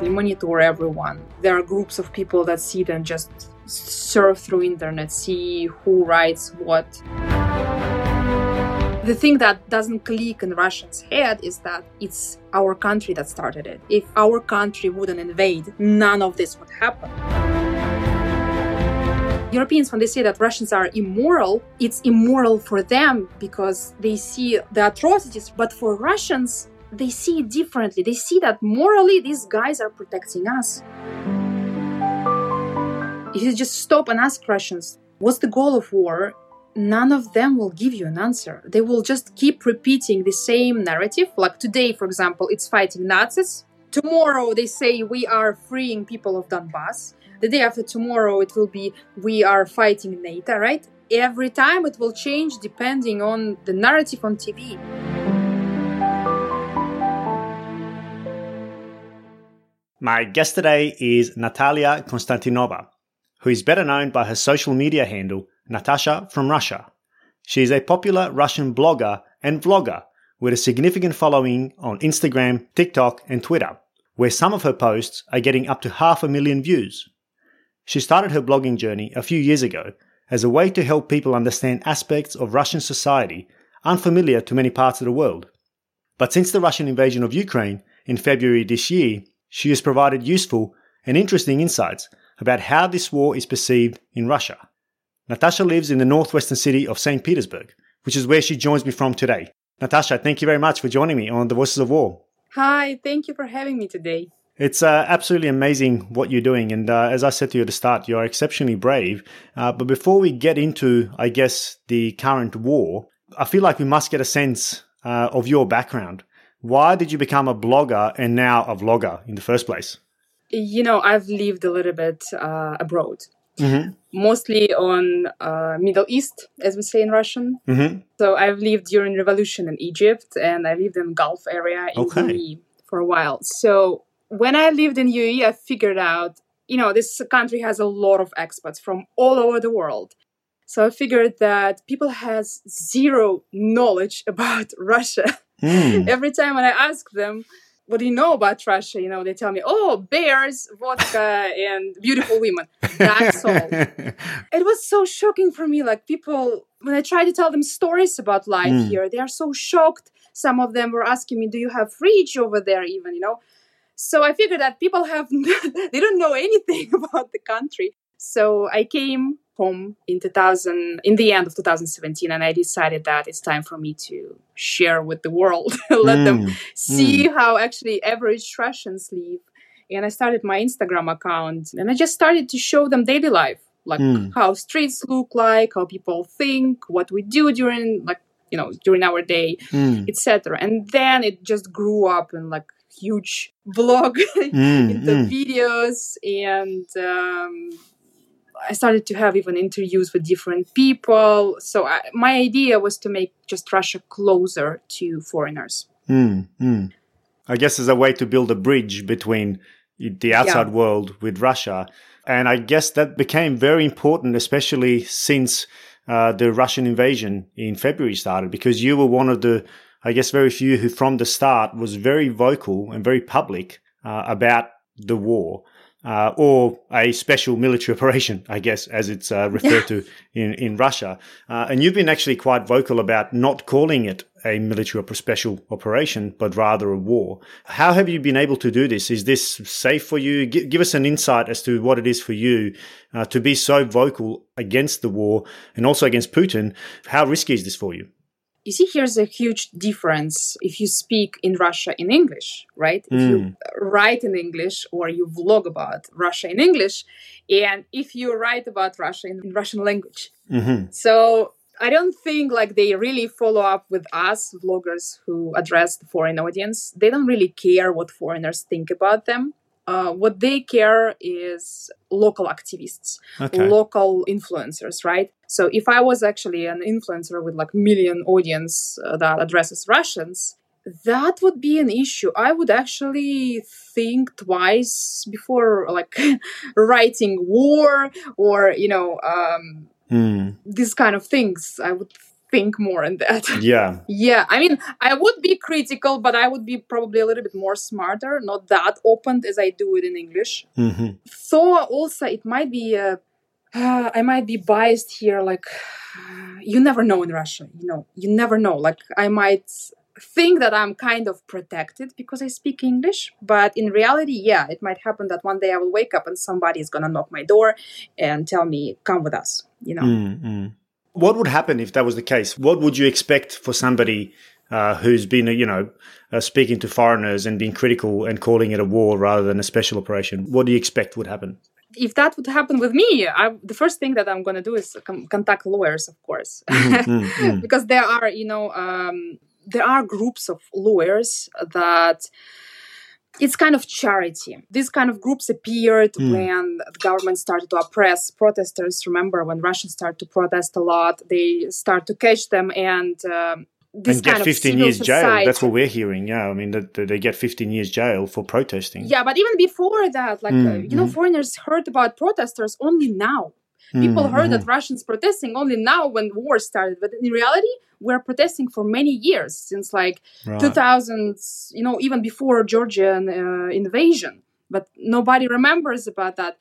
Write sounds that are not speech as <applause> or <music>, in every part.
They monitor everyone. There are groups of people that sit and just surf through internet, see who writes what. The thing that doesn't click in Russians' head is that it's our country that started it. If our country wouldn't invade, none of this would happen. Europeans, when they say that Russians are immoral, it's immoral for them because they see the atrocities. But for Russians, they see it differently. They see that morally, these guys are protecting us. If you just stop and ask Russians, what's the goal of war? None of them will give you an answer. They will just keep repeating the same narrative. Like today, for example, it's fighting Nazis. Tomorrow, they say we are freeing people of Donbass the day after tomorrow it will be we are fighting NATO, right? Every time it will change depending on the narrative on TV. My guest today is Natalia Konstantinova, who is better known by her social media handle, Natasha from Russia. She is a popular Russian blogger and vlogger with a significant following on Instagram, TikTok, and Twitter, where some of her posts are getting up to half a million views. She started her blogging journey a few years ago as a way to help people understand aspects of Russian society unfamiliar to many parts of the world. But since the Russian invasion of Ukraine in February this year, she has provided useful and interesting insights about how this war is perceived in Russia. Natasha lives in the northwestern city of St. Petersburg, which is where she joins me from today. Natasha, thank you very much for joining me on the Voices of War. Hi, thank you for having me today. It's uh, absolutely amazing what you're doing. And uh, as I said to you at the start, you're exceptionally brave. Uh, but before we get into, I guess, the current war, I feel like we must get a sense uh, of your background. Why did you become a blogger and now a vlogger in the first place? You know, I've lived a little bit uh, abroad. Mm-hmm. Mostly on uh, Middle East, as we say in Russian. Mm-hmm. So I've lived during revolution in Egypt, and I lived in Gulf area in okay. UAE for a while. So when I lived in UAE, I figured out, you know, this country has a lot of expats from all over the world. So I figured that people has zero knowledge <laughs> about Russia. Mm. <laughs> Every time when I ask them, what do you know about Russia? You know, they tell me, oh, bears, vodka, <laughs> and beautiful women. That's all. <laughs> it was so shocking for me. Like people, when I try to tell them stories about life mm. here, they are so shocked. Some of them were asking me, do you have fridge over there even, you know? So I figured that people have they don't know anything about the country. So I came home in 2000 in the end of 2017 and I decided that it's time for me to share with the world, <laughs> let mm, them see mm. how actually average Russians live. And I started my Instagram account and I just started to show them daily life, like mm. how streets look like, how people think, what we do during like you know during our day, mm. etc. And then it just grew up and like huge <laughs> vlog mm, <laughs> into mm. videos and um, I started to have even interviews with different people. So I, my idea was to make just Russia closer to foreigners. Mm, mm. I guess as a way to build a bridge between the outside yeah. world with Russia. And I guess that became very important, especially since uh, the Russian invasion in February started, because you were one of the I guess very few who from the start was very vocal and very public uh, about the war. Uh, or a special military <laughs> operation, I guess, as it's uh, referred to <laughs> in, in Russia. Uh, and you've been actually quite vocal about not calling it a military or special operation, but rather a war. How have you been able to do this? Is this safe for you? G- give us an insight as to what it is for you uh, to be so vocal against the war and also against Putin. How risky is this for you? You see here's a huge difference if you speak in russia in english right mm. if you hmm. write in english or you vlog about russia in english and if you write about russia in russian language mm-hmm. so i don't think like they really follow up with us vloggers who address the foreign audience they don't really care what foreigners think about them uh, what they care is local activists, okay. local influencers, right? So if I was actually an influencer with like million audience uh, that addresses Russians, that would be an issue. I would actually think twice before like <laughs> writing war or you know um, mm. these kind of things. I would think more in that. <laughs> Yeah. yeah. I mean, I would be critical, but I would be probably a little bit more smarter, not that open as I do it in English. Mm-hmm. Though also it might be, uh, uh, <sighs> I might be biased here. Like, <sighs> you never know in Russia, you know, you never know. Like, I might think that I'm kind of protected because I speak English, but in reality, yeah, it might happen that one day I will wake up and somebody is gonna knock my door and tell me, "Come with us," you know. Mm-hmm. What would happen if that was the case? What would you expect for somebody uh, who's been, you know, uh, speaking to foreigners and being critical and calling it a war rather than a special operation? What do you expect would happen? If that would happen with me, I, the first thing that I'm going to do is com- contact lawyers, of course, mm-hmm, <laughs> because there are, you know, um, there are groups of lawyers that it's kind of charity. These kind of groups appeared mm. when the government started to oppress protesters. Remember when Russians started to protest a lot, they start to catch them and. Um, this and get 15 years society. jail. That's what we're hearing. Yeah, I mean, that they get 15 years jail for protesting. Yeah, but even before that, like mm, uh, you know, mm. foreigners heard about protesters only now. People mm, heard that Russians protesting only now when war started, but in reality, we're protesting for many years since like right. 2000s, you know, even before Georgian uh, invasion. But nobody remembers about that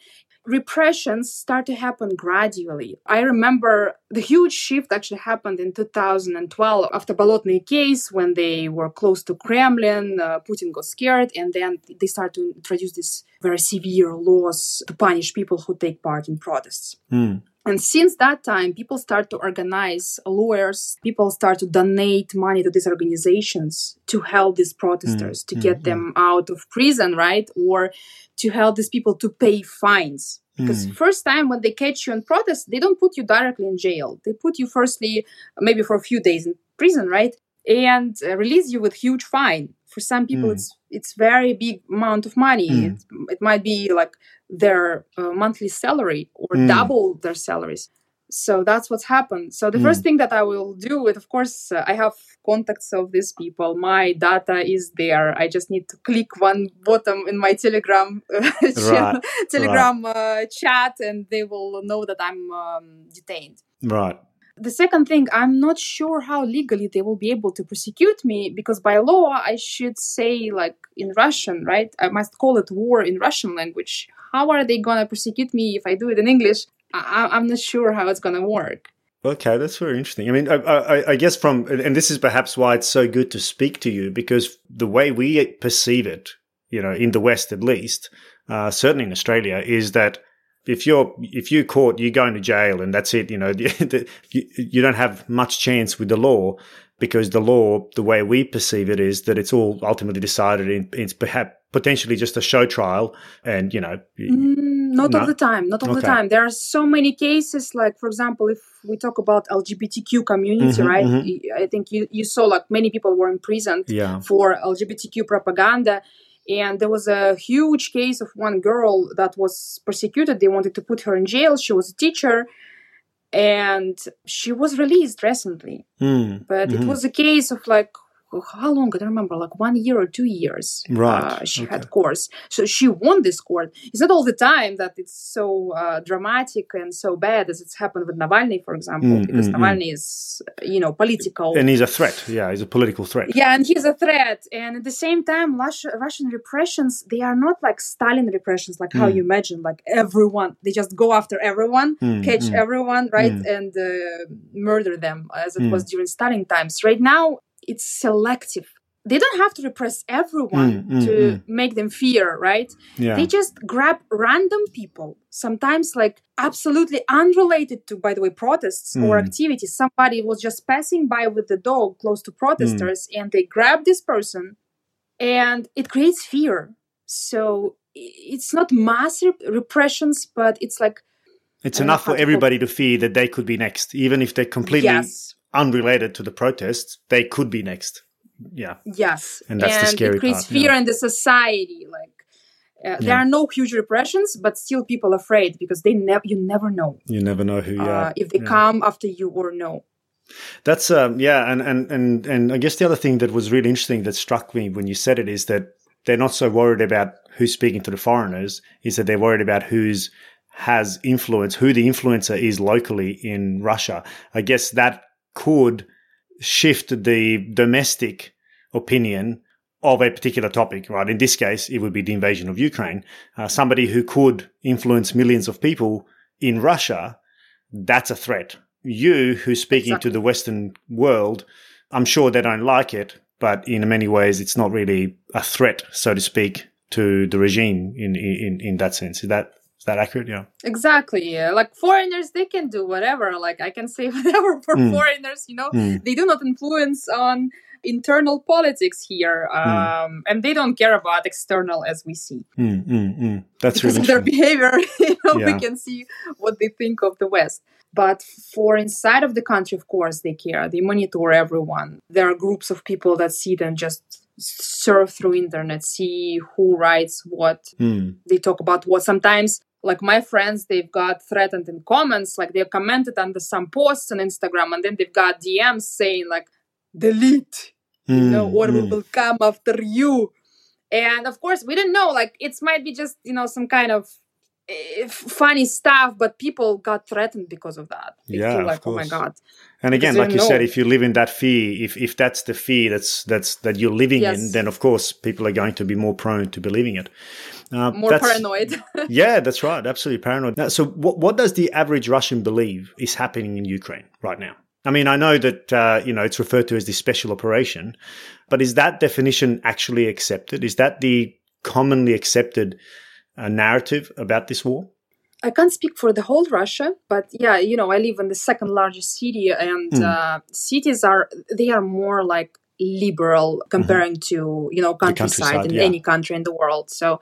repressions start to happen gradually. I remember the huge shift actually happened in 2012 after Bolotny case when they were close to Kremlin. Uh, Putin got scared, and then they start to introduce these very severe laws to punish people who take part in protests. Mm. And since that time, people start to organize lawyers, people start to donate money to these organizations to help these protesters, mm, to mm, get mm. them out of prison, right? Or to help these people to pay fines. Because mm. first time when they catch you in protest, they don't put you directly in jail. They put you firstly, maybe for a few days in prison, right? And uh, release you with huge fine. For some people, mm. it's it's very big amount of money. Mm. It, it might be like their uh, monthly salary or mm. double their salaries. So that's what's happened. So the first thing that I will do, it of course, uh, I have contacts of these people. My data is there. I just need to click one button in my Telegram uh, <laughs> right. Telegram right. Uh, chat, and they will know that I'm um, detained. Right the second thing, I'm not sure how legally they will be able to prosecute me because by law I should say like in Russian, right? I must call it war in Russian language. How are they gonna prosecute me if I do it in English? I- am not sure how it's gonna work. Okay, that's very interesting. I mean, I, I, I, guess from, and this is perhaps why it's so good to speak to you because the way we perceive it, you know, in the West at least, uh, certainly in Australia, is that if you're if you're caught, you're going to jail, and that's it. You know, <laughs> you, you don't have much chance with the law because the law, the way we perceive it, is that it's all ultimately decided in it's perhaps potentially just a show trial, and you know. Mm, not no? all the time. Not all okay. the time. There are so many cases. Like for example, if we talk about LGBTQ community, mm-hmm, right? Mm-hmm. I think you you saw like many people were imprisoned yeah. for LGBTQ propaganda and there was a huge case of one girl that was persecuted they wanted to put her in jail she was a teacher and she was released recently mm. but mm-hmm. it was a case of like how long? I don't remember, like one year or two years. Right. Uh, she okay. had course. So she won this court. It's not all the time that it's so uh, dramatic and so bad as it's happened with Navalny, for example, mm, because mm, mm. Navalny mm. is, you know, political. And he's a threat. Yeah, he's a political threat. Yeah, and he's a threat. And at the same time, Russia, Russian repressions, they are not like Stalin repressions, like how mm. you imagine, like everyone, they just go after everyone, mm, catch everyone, right? And uh, murder them as it was during Stalin times. Right now, it's selective they don't have to repress everyone mm, mm, to mm. make them fear right yeah. they just grab random people sometimes like absolutely unrelated to by the way protests or mm. activities somebody was just passing by with the dog close to protesters mm. and they grab this person and it creates fear so it's not mass rep- repressions but it's like it's enough for everybody to fear that they could be next even if they're completely yes unrelated to the protests, they could be next. Yeah. Yes. And that's and the scary it creates part, fear yeah. in the society. Like uh, yeah. there are no huge repressions, but still people are afraid because they never you never know. You never know who. Yeah. Uh, if they yeah. come after you or no. That's um yeah, and and and and I guess the other thing that was really interesting that struck me when you said it is that they're not so worried about who's speaking to the foreigners, is that they're worried about who's has influence, who the influencer is locally in Russia. I guess that could shift the domestic opinion of a particular topic, right? In this case, it would be the invasion of Ukraine. Uh, somebody who could influence millions of people in Russia, that's a threat. You, who's speaking exactly. to the Western world, I'm sure they don't like it, but in many ways, it's not really a threat, so to speak, to the regime in in in that sense. Is that is that accurate? Yeah. Exactly. Yeah. Like foreigners, they can do whatever. Like I can say <laughs> whatever for mm. foreigners. You know, mm. they do not influence on internal politics here, hmm. um, mm. and they don't care about external as we see. Mm, That's because really their behavior. <laughs> You know, yeah. we can see what they think of the West. But for inside of the country, of course, they care. They monitor everyone. There are groups of people that see them just surf through internet, see who writes what. Hmm. They talk about what. Sometimes like my friends they've got threatened in comments like they've commented under some posts on instagram and then they've got dms saying like delete mm, you know or mm. we will come after you and of course we didn't know like it might be just you know some kind of funny stuff but people got threatened because of that. They yeah feel like oh my god. And again like you know. said if you live in that fear if if that's the fear that's that's that you're living yes. in then of course people are going to be more prone to believing it. Uh, more paranoid. <laughs> Yeah that's right. Absolutely paranoid. So what, what does the average russian believe is happening in ukraine right now? I mean, I know that uh, you know it's referred to as the special operation, but is that definition actually accepted? Is that the commonly accepted uh, narrative about this war? I can't speak for the whole Russia, but yeah, you know, I live in the second largest city, and mm. uh, cities are they are more like liberal comparing mm-hmm. to you know countryside, countryside in yeah. any country in the world. So,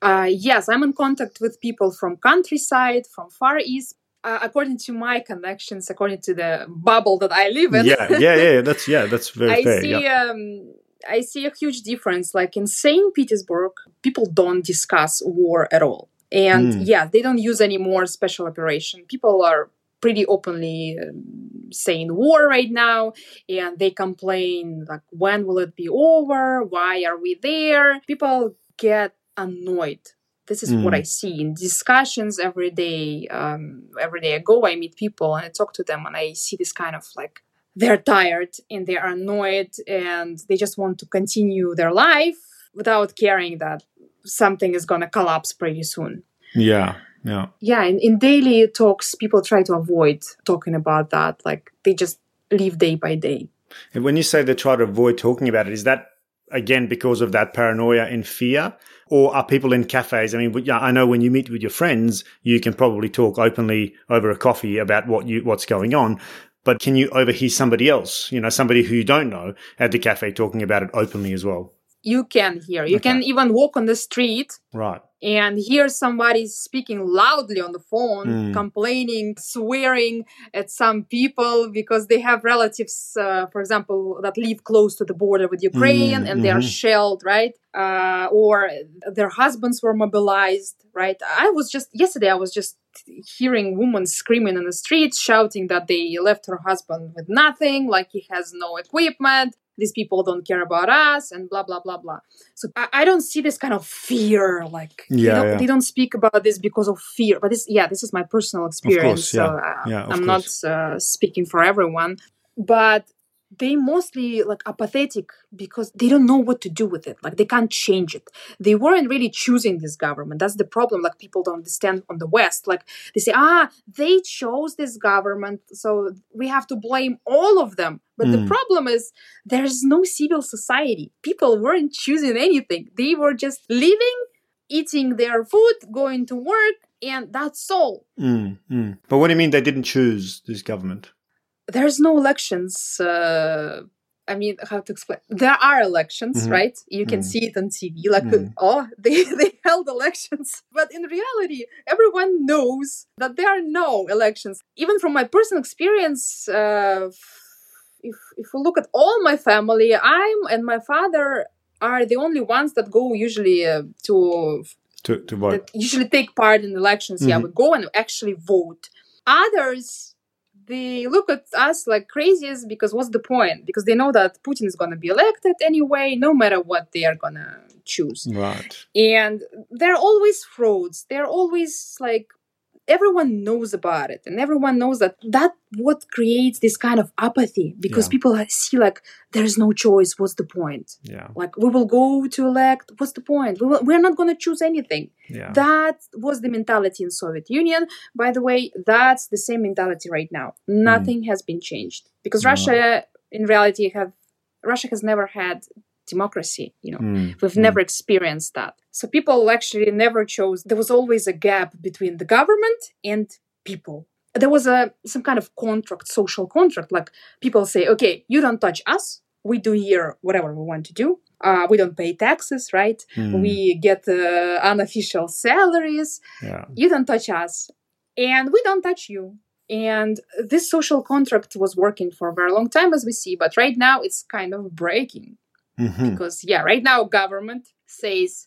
uh, yes, I'm in contact with people from countryside, from Far East, uh, according to my connections, according to the bubble that I live in. Yeah, yeah, yeah. That's yeah, that's <laughs> very I fair. See, yeah. um, I see a huge difference. Like in Saint Petersburg, people don't discuss war at all, and mm. yeah, they don't use any more special operation. People are pretty openly um, saying war right now and they complain like when will it be over why are we there people get annoyed this is mm. what i see in discussions every day um, every day i go i meet people and i talk to them and i see this kind of like they're tired and they are annoyed and they just want to continue their life without caring that something is going to collapse pretty soon yeah yeah yeah in, in daily talks people try to avoid talking about that like they just live day by day and when you say they try to avoid talking about it is that again because of that paranoia and fear or are people in cafes? I mean, I know when you meet with your friends, you can probably talk openly over a coffee about what you what's going on. But can you overhear somebody else, you know, somebody who you don't know at the cafe talking about it openly as well? You can hear. You okay. can even walk on the street. Right and hear somebody speaking loudly on the phone, mm. complaining, swearing at some people because they have relatives, uh, for example, that live close to the border with Ukraine mm. and mm-hmm. they are mm-hmm. shelled, right? Uh, or their husbands were mobilized, right? I was just, yesterday, I was just hearing women screaming in the streets, shouting that they left her husband with nothing, like he has no equipment, these people don't care about us and blah blah blah blah so i, I don't see this kind of fear like yeah, they, don't, yeah. they don't speak about this because of fear but this yeah this is my personal experience course, yeah. so uh, yeah, i'm course. not uh, speaking for everyone but they mostly like apathetic because they don't know what to do with it. Like they can't change it. They weren't really choosing this government. That's the problem like people don't understand on the west. Like they say ah they chose this government so we have to blame all of them. But mm. the hmm. problem is there's no civil society. People weren't choosing anything. They were just living eating their food going to work and that's all. Mm, mm. but what do you mean they didn't choose this government there's no elections. Uh, I mean, how to explain? There are elections, mm-hmm. right? You can mm-hmm. see it on TV, like, mm-hmm. <laughs> oh, they, <laughs> they held elections. <laughs> But in reality, everyone knows that there are no elections. Even from my personal experience, uh, if, if we look at all my family, I'm and my father are the only ones that go usually uh, to to, to vote. usually take part in elections. Yeah, mm-hmm. we go and actually vote. Others they look at us like crazies because what's the point? Because they know that Putin is going to be elected anyway, no matter what they are going to choose. Right. And they're always frauds. They're always like everyone knows about it and everyone knows that that what creates this kind of apathy because yeah. people see like there's no choice what's the point yeah like we will go to elect what's the point we will, we're not going to choose anything yeah. that was the mentality in soviet union by the way that's the same mentality right now nothing mm. has been changed because no. russia in reality have russia has never had democracy you know. Mm. we've mm. never experienced that. So people actually never chose there was always a gap between the government and people. There was a some kind of contract social contract like people say okay you don't touch us. We do here whatever we want to do. Uh, we don't pay taxes right? Mm. we get uh, unofficial salaries. Yeah. you don't touch us. And we don't touch you. And this social contract was working for a very long time as we see but right now it's kind of breaking Mm-hmm. Because yeah, right now government says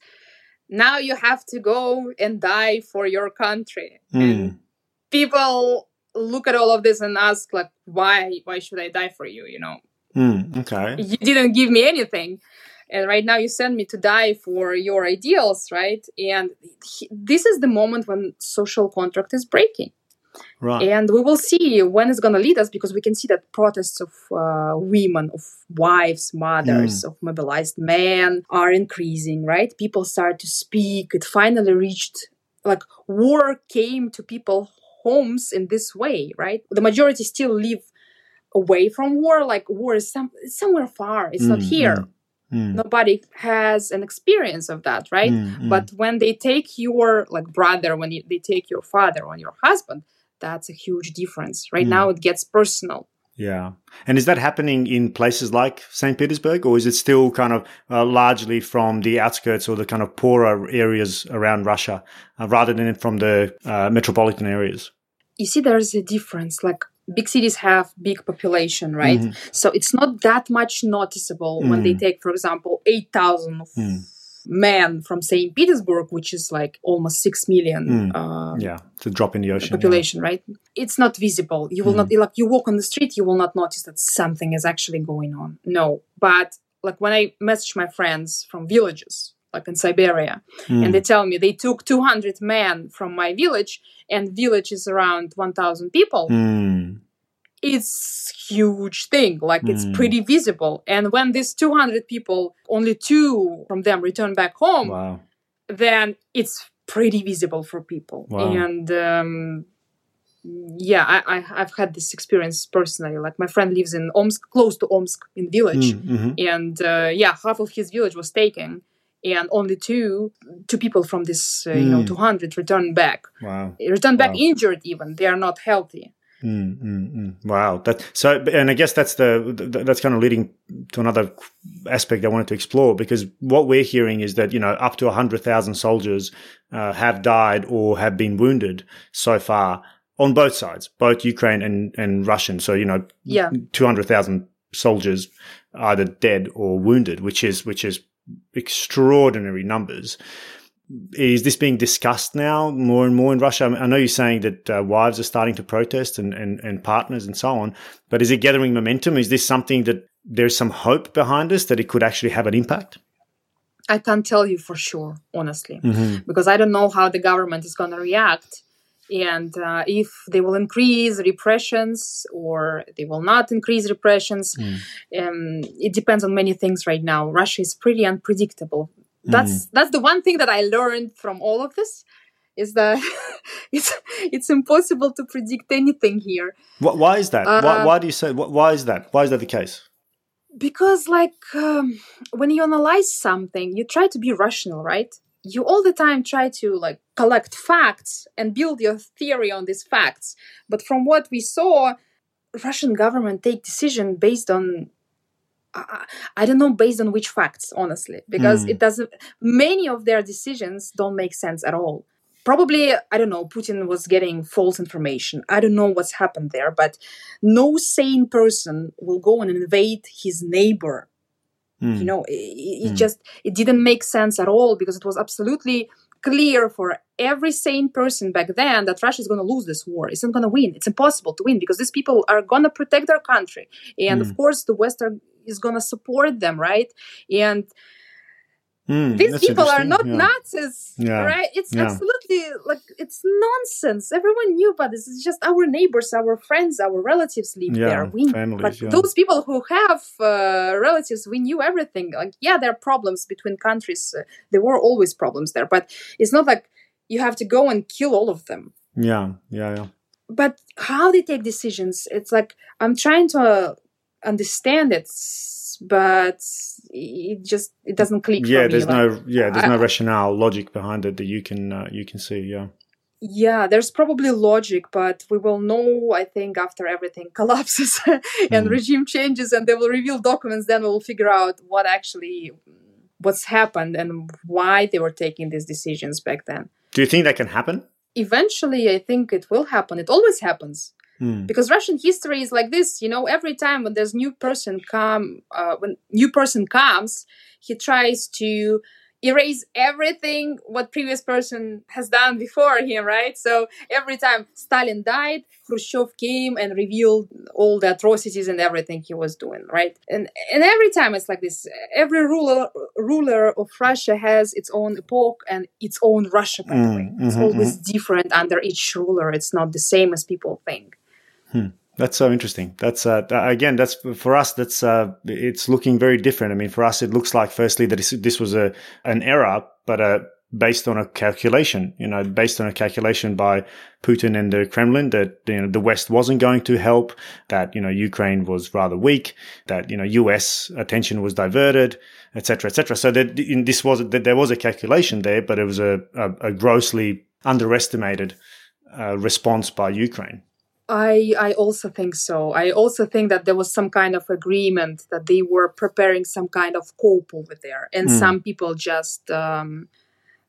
now you have to go and die for your country. Mm. And people look at all of this and ask like why why should I die for you, you know? Mm, okay. You didn't give me anything. And right now you send me to die for your ideals, right? And this is the moment when social contract is breaking. Right. And we will see when it's going to lead us because we can see that protests of uh, women, of wives, mothers, mm. of mobilized men are increasing, right? People start to speak. It finally reached, like, war came to people homes in this way, right? The majority still live away from war, like, war is some, somewhere far, it's mm, not here. Mm. Mm. Nobody has an experience of that, right? Mm, mm. But when they take your like brother, when you, they take your father, or your husband, that's a huge difference. Right mm. now, it gets personal. Yeah. And is that happening in places like St. Petersburg, or is it still kind of uh, largely from the outskirts or the kind of poorer areas around Russia uh, rather than from the uh, metropolitan areas? You see, there's a difference. Like big cities have big population, right? Mm-hmm. So it's not that much noticeable mm. when they mm. take, for example, 8,000 mm men from St. Petersburg, which is like almost 6 million. Mm. Uh, yeah, it's a drop in the ocean. Population, yeah. right? It's not visible. You will mm. not, like, you walk on the street, you will not notice that something is actually going on. No. But like when I message my friends from villages, like in Siberia, mm. and they tell me they took 200 men from my village, and village is around 1,000 people. Mm it's huge thing like mm. it's Hmm. pretty visible and when these 200 people only two from them return back home wow. then it's pretty visible for people wow. and um, yeah I, I have had this experience personally like my friend lives in omsk close to omsk in village mm, mm-hmm. and uh, yeah half of his village was taken and only two two people from this uh, you know Mm. 200 returned back Wow. returned back Wow. injured even they are not healthy Mm, mm, mm. Wow. That so, and I guess that's the that's kind of leading to another aspect I wanted to explore because what we're hearing is that you know up to hundred thousand soldiers uh, have died or have been wounded so far on both sides, both Ukraine and and Russian. So you know, yeah two hundred thousand soldiers either dead or wounded, which is which is extraordinary numbers is this being discussed now more and more in Russia? I know you're saying that uh, wives are starting to protest and, and, and partners and so on, but is it gathering momentum? Is this something that there's some hope behind us that it could actually have an impact? I can't tell you for sure, honestly, mm-hmm. because I don't know how the government is going to react and uh, if they will increase repressions or they will not increase repressions. Mm. Um, it depends on many things right now. Russia is pretty unpredictable. That's Mm. that's the one thing that I learned from all of this is that <laughs> it's it's impossible to predict anything here Wh- Why is that? why, Uh, why do you say? Why is that? Why is that the case? because like um, when you analyze something you try to be rational right you all the time try to like collect facts and build your theory on these facts but from what we saw russian government take decision based on I- I don't know based on which facts, honestly, because Mm. it doesn't. Many of their decisions don't make sense at all. Probably, I don't know. Putin was getting false information. I don't know what's happened there, but no sane person will go and invade his neighbor Mm. you know it, it Mm. just it didn't make sense at all because it was absolutely clear for every sane person back then that russia is going to lose this war it's not going to win it's impossible to win because these people are going to protect their country and Mm. of course the west are, is going to support them right and Mm, These people are not yeah. Nazis, Yeah. right? It's Yeah. absolutely like it's nonsense. Everyone knew about this. It's just our neighbors, our friends, our relatives live there. We families, like those people who have uh, relatives. We knew everything. Like yeah, there are problems between countries. Uh, there were always problems there, but it's not like you have to go and kill all of them. Yeah, yeah, yeah. But how they take decisions, it's like I'm trying to uh, understand it, but it just it doesn't click. Yeah, for me, there's like- no yeah, there's no rationale, logic behind it that you can uh, you can see. Yeah. Yeah, there's probably logic, but we will know, I think, after everything <laughs> collapses and Mhm. regime changes and they will reveal documents, then we'll figure out what actually what's happened and why they were taking these decisions back then. Do you think that can happen? Eventually, I think it will happen. It always happens Mm. because Russian history is like this. You know, every time when there's new person come, uh, when new person comes, he tries to erase everything what previous person has done before him, right? So every time Stalin died, Khrushchev came and revealed all the atrocities and everything he was doing, right? And and every time it's like this. Every ruler ruler of Russia has its own epoch and its own Russia, by the Mm, way. It's mhm, always different under each ruler. It's not the same as people think. That's so interesting. That's uh, again, that's for us. That's uh, it's looking very different. I mean, for us, it looks like firstly that this, this was a an error, but uh, based on a calculation. You know, based on a calculation by Putin and the Kremlin that you know the West wasn't going to help. That you know Ukraine was rather weak. That you know U.S. attention was diverted, etc., etc. So that in this was that there was a calculation there, but it was a a, a grossly underestimated uh, response by Ukraine. I I also think so. I also think that there was some kind of agreement that they were preparing some kind of cope over there, and Mm. some people just. Um,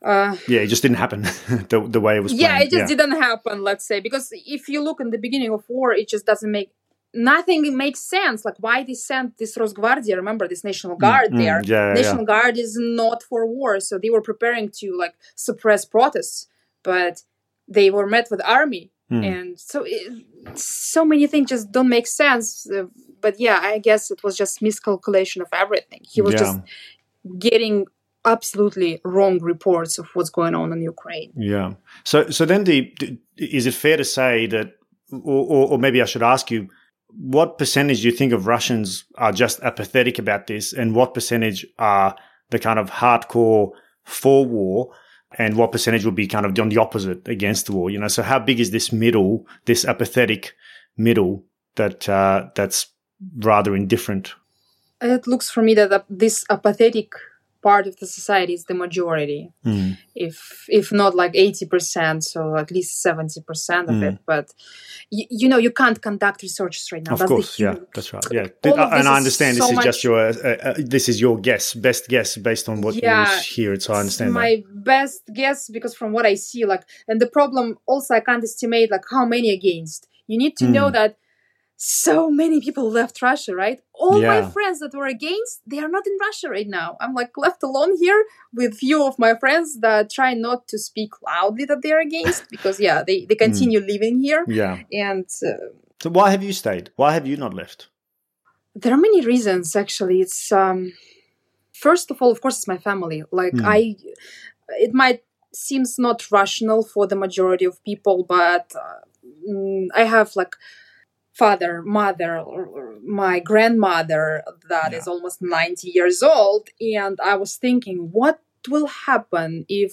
uh, Yeah, it just didn't happen <laughs> the the way it was. yeah, planned. it just didn't happen. Let's say because if you look in the beginning of war, it just doesn't make nothing makes sense. Like why they sent this Rosgvardia? Remember this National Guard Mm, there? mm, yeah, yeah, National Guard is not for war, so they were preparing to like suppress protests, but they were met with army, Mm. and so it, so many things just don't make sense. Uh, but yeah, I guess it was just miscalculation of everything. He was Yeah. just getting absolutely wrong reports of what's going on in Ukraine. Yeah. So so then the, is it fair to say that, or, or, or maybe I should ask you, what percentage do you think of Russians are just apathetic about this, and what percentage are the kind of hardcore for war, and what percentage would be kind of on the opposite against the wall. You know, so how big is this middle, this apathetic middle that uh, that's rather indifferent? It looks for me that this apathetic part of the society is the majority. Mm. if if not like 80% so at least 70% of Mm. it but you, you know you can't conduct researches right now Of That's course, yeah, that's right. Yeah, All and I is understand so this is much- just your uh, uh, this is your guess, best guess based on what Yeah, you hear. So I understand my best guess because from what i see like and the problem also i can't estimate like how many against you need to know Mm. that so many people left russia right all Yeah. my friends that were against they are not in russia right now i'm like left alone here with few of my friends that try not to speak loudly that they're against <laughs> because yeah they, they continue living here. Yeah. and uh, So why have you stayed? Why have you not left? there are many reasons actually it's um first of all of course it's my family like Hmm. i it might seems not rational for the majority of people but uh, mm, i have like father mother my grandmother that is Yeah. almost 90 years old and i was thinking what will happen if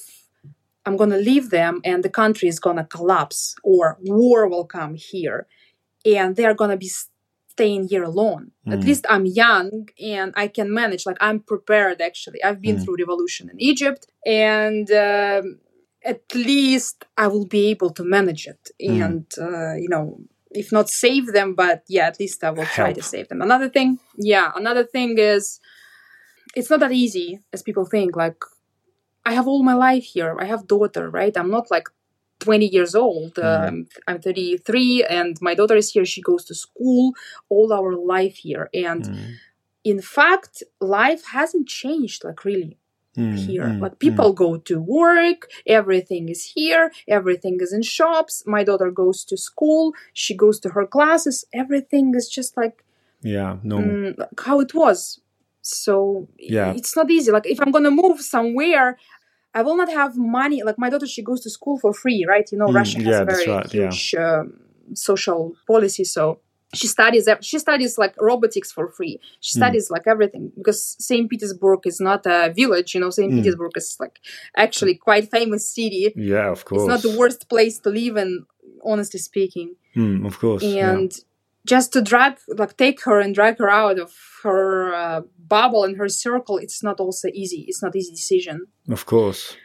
i'm gonna leave them and the country is gonna collapse or war will come here and they're gonna be staying here alone at Mm. least i'm young and i can manage like i'm prepared actually i've been Mm. through revolution in egypt and um, at least i will be able to manage it Mm. and uh, you know if not save them but yeah at least i will try Help. to save them. Another thing yeah another thing is it's not that easy as people think like i have all my life here. I have daughter right? I'm not like 20 years old. Mm. um, i'm 33 and my daughter is here. She goes to school all our life here. And Mm. in fact life hasn't changed like really Mm, here mm, like people go to work everything is here everything is in shops my daughter goes to school she goes to her classes everything is just like mm. Yeah, normal. mm, like how it was So yeah. it's not easy. Like if I'm gonna move somewhere, I will not have money. Like my daughter, she goes to school for free, right? You know, mm, Russia has yeah, a very right, huge yeah. um, social policy, so she studies she studies like robotics for free she hmm. studies mm. like everything because st petersburg is not a village you know st mm. petersburg is like actually quite famous city yeah of course it's not the worst place to live in honestly speaking mm, of course and yeah. just to drag like take her and drag her out of her uh, bubble and her circle it's not also easy it's not easy decision of course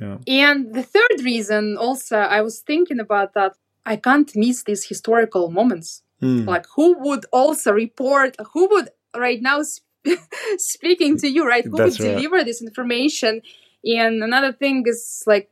yeah. and the third reason also i was thinking about that i can't miss these historical moments Mm. Like who would also report? Who would right now sp- <laughs> speaking to you? Right? Who That's would right. deliver this information? And another thing is like,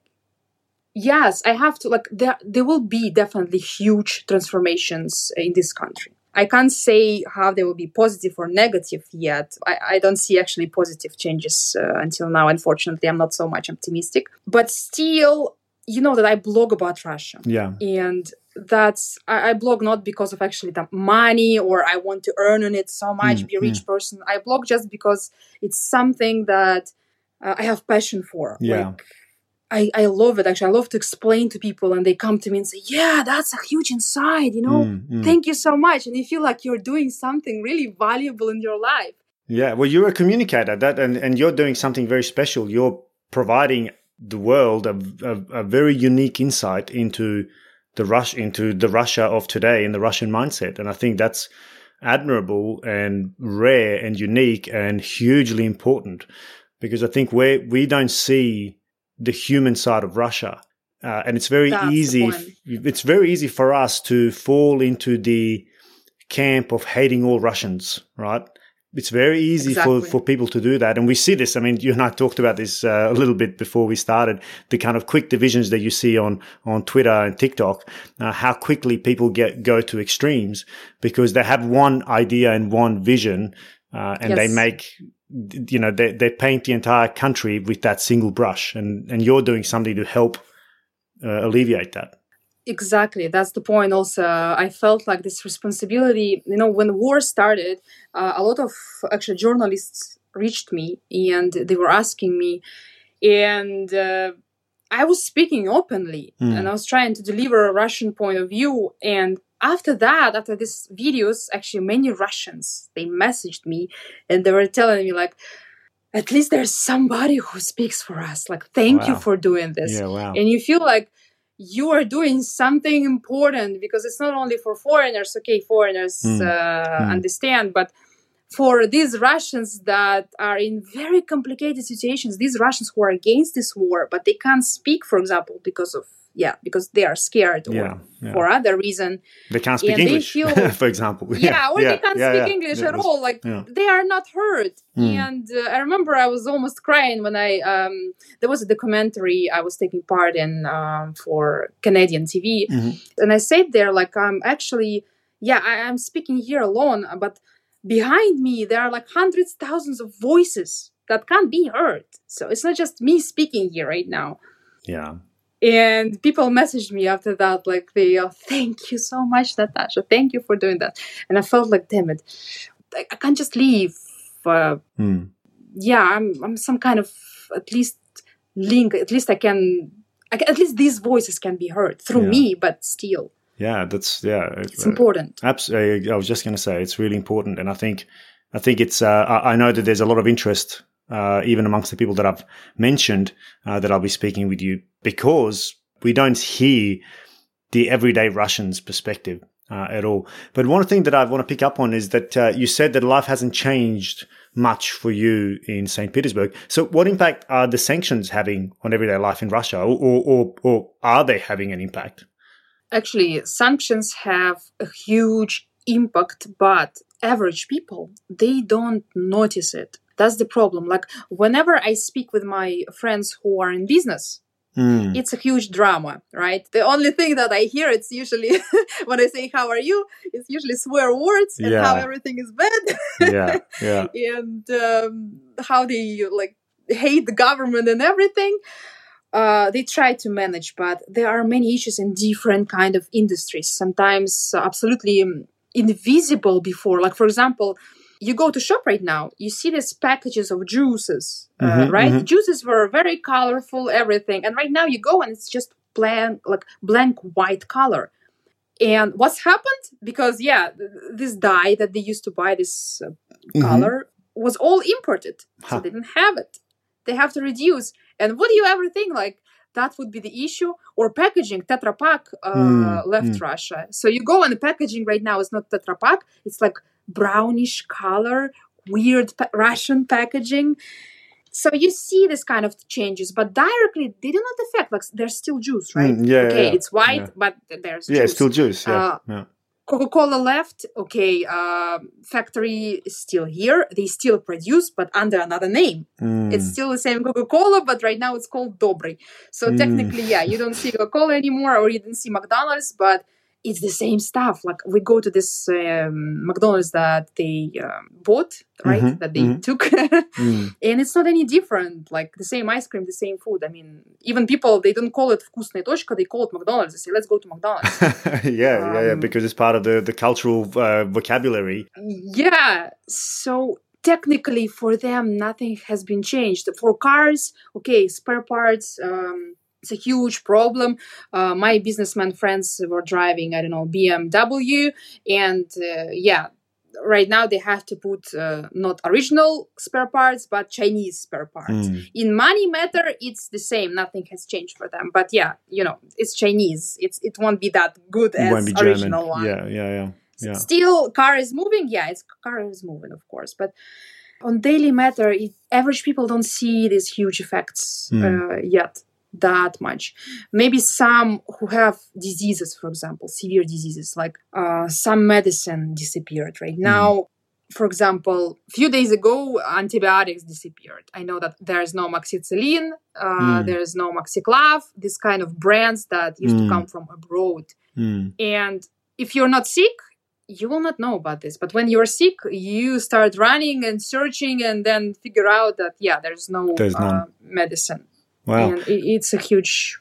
yes, I have to like there. There will be definitely huge transformations in this country. I can't say how they will be positive or negative yet. I, I don't see actually positive changes uh, until now. Unfortunately, I'm not so much optimistic. But still, you know that I blog about Russia. Yeah. And that's I, I, blog not because of actually the money or I want to earn on it so much, mm, be a rich mm. person. I blog just because it's something that uh, I have passion for. Yeah. Like, I, I love it actually. I love to explain to people and they come to me and say, Yeah, that's a huge insight, you know, mm, mm. thank you so much. And you feel like you're doing something really valuable in your life. Yeah, well, you're a communicator that, and, and you're doing something very special. You're providing the world a, a, a very unique insight into the rush into the Russia of today and the Russian mindset. And I think that's admirable and rare and unique and hugely important because I think we we don't see the human side of Russia. Uh, and it's very that's easy. It's very easy for us to fall into the camp of hating all Russians, right? It's very easy exactly. for, for people to do that. And we see this. I mean, you and I talked about this uh, a little bit before we started, the kind of quick divisions that you see on, on Twitter and TikTok, uh, how quickly people get, go to extremes because they have one idea and one vision, uh, and yes. they make, you know, they, they paint the entire country with that single brush. And, and you're doing something to help uh, alleviate that exactly that's the point also i felt like this responsibility you know when war started uh, a lot of actually journalists reached me and they were asking me and uh, i was speaking openly mm. and i was trying to deliver a russian point of view and after that after these videos actually many russians they messaged me and they were telling me like at least there's somebody who speaks for us like thank wow. you for doing this yeah, wow. and you feel like you are doing something important because it's not only for foreigners okay foreigners mm. Uh, mm. understand but for these russians that are in very complicated situations these russians who are against this war but they can't speak for example because of yeah because they are scared or yeah, yeah. for other reason. They can't speak english feel, <laughs> for example. Yeah, yeah or they can't speak english at all like they are not heard. Mm. and uh, i remember i was almost crying when i um, there was a documentary i was taking part in um, for canadian tv mm-hmm. and i said there like i'm actually yeah I, i'm speaking here alone but behind me there are like hundreds thousands of voices that can't be heard. So it's not just me speaking here right now. Yeah and people messaged me after that like they uh, thank you so much natasha. Thank you for doing that. And i felt like damn it. I, I can't just leave uh, hmm. yeah I'm, I'm some kind of at least link at least i can at least these voices can be heard through yeah. me but still. Yeah that's yeah it's uh, important. absolutely i was just going to say it's really important. And i think i think it's uh, I, I know that there's a lot of interest uh, even amongst the people that I've mentioned uh, that I'll be speaking with you, because we don't hear the everyday Russian's perspective uh, at all. But one thing that I want to pick up on is that uh, you said that life hasn't changed much for you in St. Petersburg. So, what impact are the sanctions having on everyday life in Russia, or, or, or are they having an impact? Actually, sanctions have a huge impact, but average people they don't notice it that's the problem. Like whenever I speak with my friends who are in business, Mm. It's a huge drama, right? The only thing that I hear it's usually <laughs> when I say "How are you," it's usually swear words and yeah. how everything is bad. yeah, yeah, <laughs> and um, how they like hate the government and everything. Uh, they try to manage, but there are many issues in different kind of industries. Sometimes uh, absolutely um, invisible before. Like for example, you go to shop right now, you see these packages of juices, uh, mm-hmm, right? Mm-hmm. Juices were very colorful, everything, and right now you go and it's just blank, like blank white color. And what's happened? Because yeah, this dye that they used to buy this uh, mm-hmm. color was all imported, huh. so they didn't have it. They have to reduce. And what do you ever think? Like that would be the issue or packaging tetra pak uh, mm, left mm. russia so you go and the packaging right now is not tetra pak it's like brownish color weird pa- russian packaging so you see this kind of changes but directly they do not affect like there's still juice right mm, yeah okay yeah, it's white yeah. but there's yeah juice. still juice yeah, uh, yeah. Coca-Cola left. Okay, uh, factory is still here. They still produce, but under another name. Mm. It's still the same Coca-Cola, but right now it's called Dobry. So mm. technically, yeah, you don't see Coca-Cola anymore, or you didn't see McDonald's, but it's the same stuff. Like we go to this um, McDonald's that they um, bought, right? Mm-hmm, that they mm-hmm. took, <laughs> mm. and it's not any different. Like the same ice cream, the same food. I mean, even people they don't call it "вкусная точка," they call it McDonald's. They say, "Let's go to McDonald's." <laughs> yeah, um, yeah, yeah, um, because it's part of the the cultural uh, vocabulary. Yeah, so technically for them nothing has been changed for cars okay spare parts um, it's a huge problem. Uh, my businessman friends were driving, I don't know, BMW, and uh, yeah, right now they have to put uh, not original spare parts but chinese spare parts. Mm. in money matter it's the same. Nothing has changed for them. But yeah you know it's chinese. It's it won't be that good it as original one. Yeah yeah yeah yeah. still car is moving. Yeah it's car is moving of course. But on daily matter it, average people don't see these huge effects mm. yet that much. Maybe some who have diseases, for example, severe diseases, like uh, some medicine disappeared. Right mm. now, for example, a few days ago, antibiotics disappeared. I know that there's no amoxicillin, uh, mm. there's no amoxiclav, this kind of brands that used mm. to come from abroad. Mm. And if you're not sick, you will not know about this. But when you're sick, you start running and searching and then figure out that, yeah, there's no there's uh, medicine. Wow. And it's a huge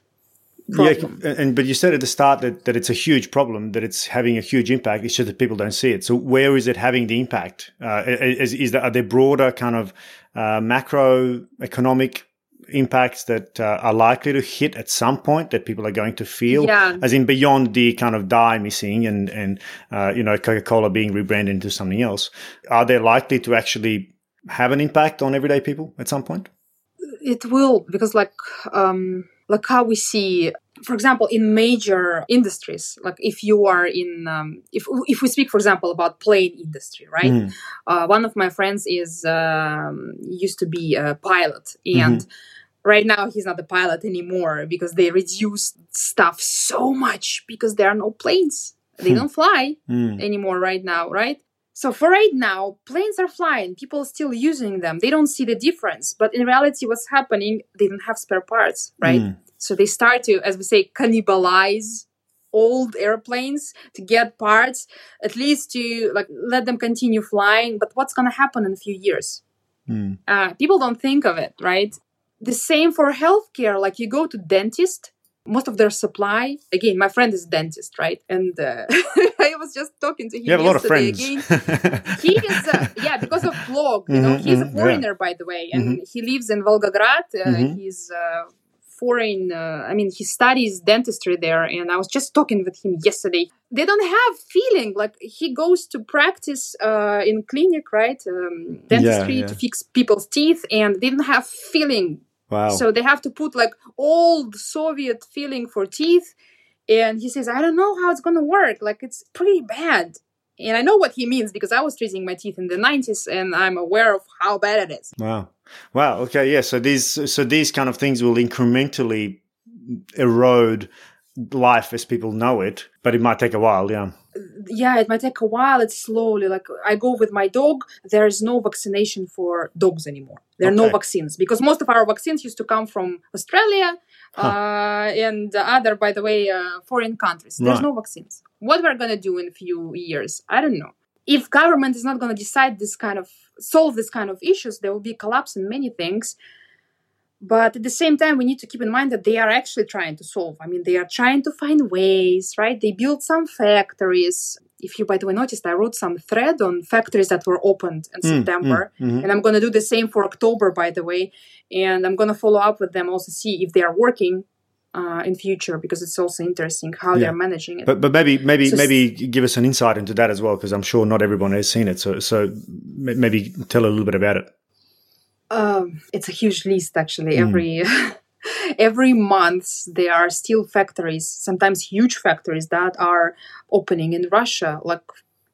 problem. Yeah, and but you said at the start that, that it's a huge problem, that it's having a huge impact. It's just that people don't see it. So where is it having the impact? Uh, is, is there, are there broader kind of uh, macroeconomic impacts that uh, are likely to hit at some point that people are going to feel yeah. as in beyond the kind of dye missing and and uh, you know coca-cola being rebranded into something else are they likely to actually have an impact on everyday people at some point it will because like um like how we see for example in major industries like if you are in um, if if we speak for example about plane industry right mm. uh, one of my friends is um, used to be a pilot and mm-hmm. right now he's not a pilot anymore because they reduced stuff so much because there are no planes they hmm. don't fly mm. anymore right now right so for right now, planes are flying, people are still using them. They don't see the difference. But in reality, what's happening, they don't have spare parts, right? Mm. So they start to, as we say, cannibalize old airplanes to get parts, at least to like let them continue flying. But what's gonna happen in a few years? Mm. Uh, people don't think of it, right? The same for healthcare. Like you go to dentist, most of their supply again my friend is a dentist right and uh, <laughs> was just talking to him you have a lot of friends again <laughs> he is uh, yeah because of blog you mm-hmm, know he's a mm-hmm, foreigner yeah. by the way and mm-hmm. he lives in volgograd uh, mm-hmm. he's uh, foreign uh, i mean he studies dentistry there and i was just talking with him yesterday they don't have feeling like he goes to practice uh, in clinic right um, dentistry yeah, yeah. to fix people's teeth and they don't have feeling Wow. So they have to put like old Soviet filling for teeth. And he says, I don't know how it's going to work. Like, it's pretty bad. And I know what he means because I was treating my teeth in the 90s and I'm aware of how bad it is. Wow. Wow. Okay. Yeah. So these, so these kind of things will incrementally erode life as people know it, but it might take a while. Yeah yeah, it might take a while. It's slowly. Like I go with my dog. There is no vaccination for dogs anymore. There are okay. no vaccines because most of our vaccines used to come from Australia huh. uh, and other, by the way, uh, foreign countries. There's right. no vaccines. What we're gonna do in a few years, I don't know. If government is not gonna decide this kind of solve this kind of issues, there will be collapse in many things. But at the same time we need to keep in mind that they are actually trying to solve i mean they are trying to find ways right they build some factories if you by the way noticed i wrote some thread on factories that were opened in mm, september mm, mm-hmm. and i'm going to do the same for october by the way and i'm going to follow up with them also see if they are working uh, in future because it's also interesting how yeah. they're managing it. But but maybe maybe so maybe give us an insight into that as well because I'm sure not everyone has seen it. So so maybe tell a little bit about it. Um, it's a huge list actually. Mm. Every <laughs> every month there are steel factories, sometimes huge factories that are opening in Russia. Like,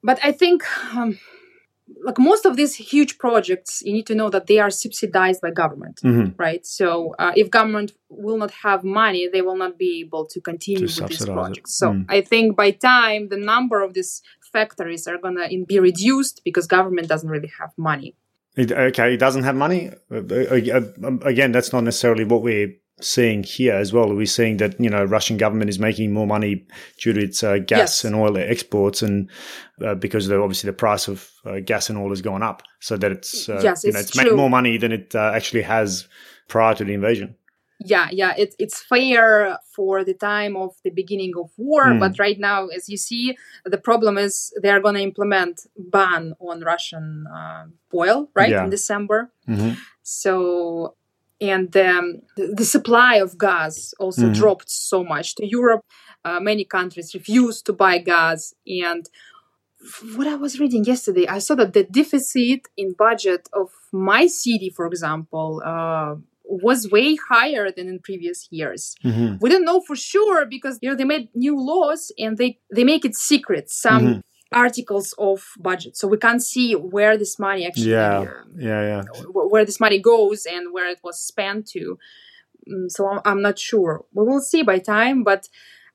but I think. Um, like most of these huge projects you need to know that they are subsidized by government mm-hmm. right so uh, if government will not have money they will not be able to continue to with these projects it. so mm. i think by time the number of these factories are going to be reduced because government doesn't really have money okay, he doesn't have money. Uh, uh, uh, again, that's not necessarily what we're seeing here as well. We're seeing that you know Russian government is making more money due to its uh, gas yes. and oil exports, and uh, because the, obviously the price of uh, gas and oil has gone up, so that it's yes, you know, it's, it's making more money than it actually has prior to the invasion yeah yeah it, it's fair for the time of the beginning of war mm. but right now as you see the problem is they're going to implement ban on russian uh, oil right yeah. in december mm-hmm. so and um, the, the, supply of gas also mm-hmm. dropped so much to europe uh, many countries refused to buy gas and what I was reading yesterday, I saw that the deficit in budget of my city, for example, uh, was way higher than in previous years. Mm-hmm. We don't know for sure because you know they made new laws and they they make it secret some mm-hmm. articles of budget, so we can't see where this money actually yeah yeah yeah where this money goes and where it was spent to. Mm, so I'm, I'm not sure. We will see by time, but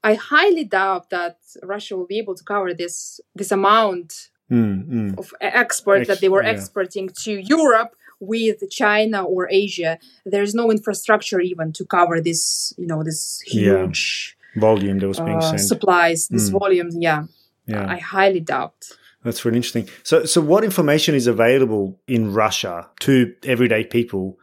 I highly doubt that Russia will be able to cover this this amount mm, of export Ex- that they were yeah. exporting to Europe with China or Asia, there's no infrastructure even to cover this, you know, this huge yeah. volume that was being uh, sent. Supplies, this mm. volume, yeah. yeah. I highly doubt. That's really interesting. So, so what information is available in Russia to everyday people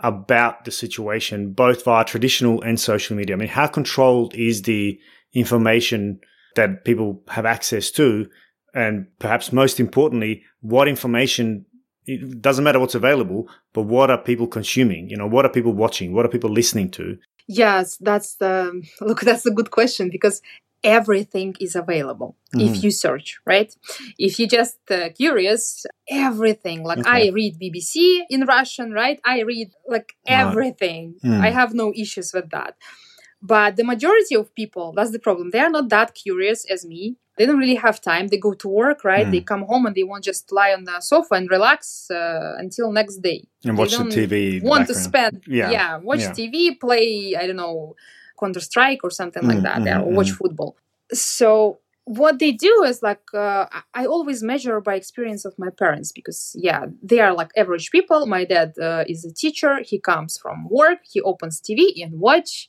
about the situation, both via traditional and social media? I mean, how controlled is the information that people have access to? And perhaps most importantly, what information it doesn't matter what's available, but what are people consuming? You know, what are people watching? What are people listening to? Yes, that's the <laughs> look. That's a good question because everything is available mm-hmm. if you search, right? If you just uh, curious, everything. Like okay. I read BBC in Russian, right? I read like everything. Mm. I have no issues with that. But the majority of people, that's the problem. They are not that curious as me. They don't really have time. They go to work right? Mm. they come home and they won't just lie on the sofa and relax uh, until next day. And watch the tv want to spend yeah, yeah watch yeah. tv play i don't know counter strike or something mm, like that mm, or watch mm. football. So what they do is like uh, i always measure by experience of my parents because yeah they are like average people. My dad uh, is a teacher. He comes from work. He opens tv and watch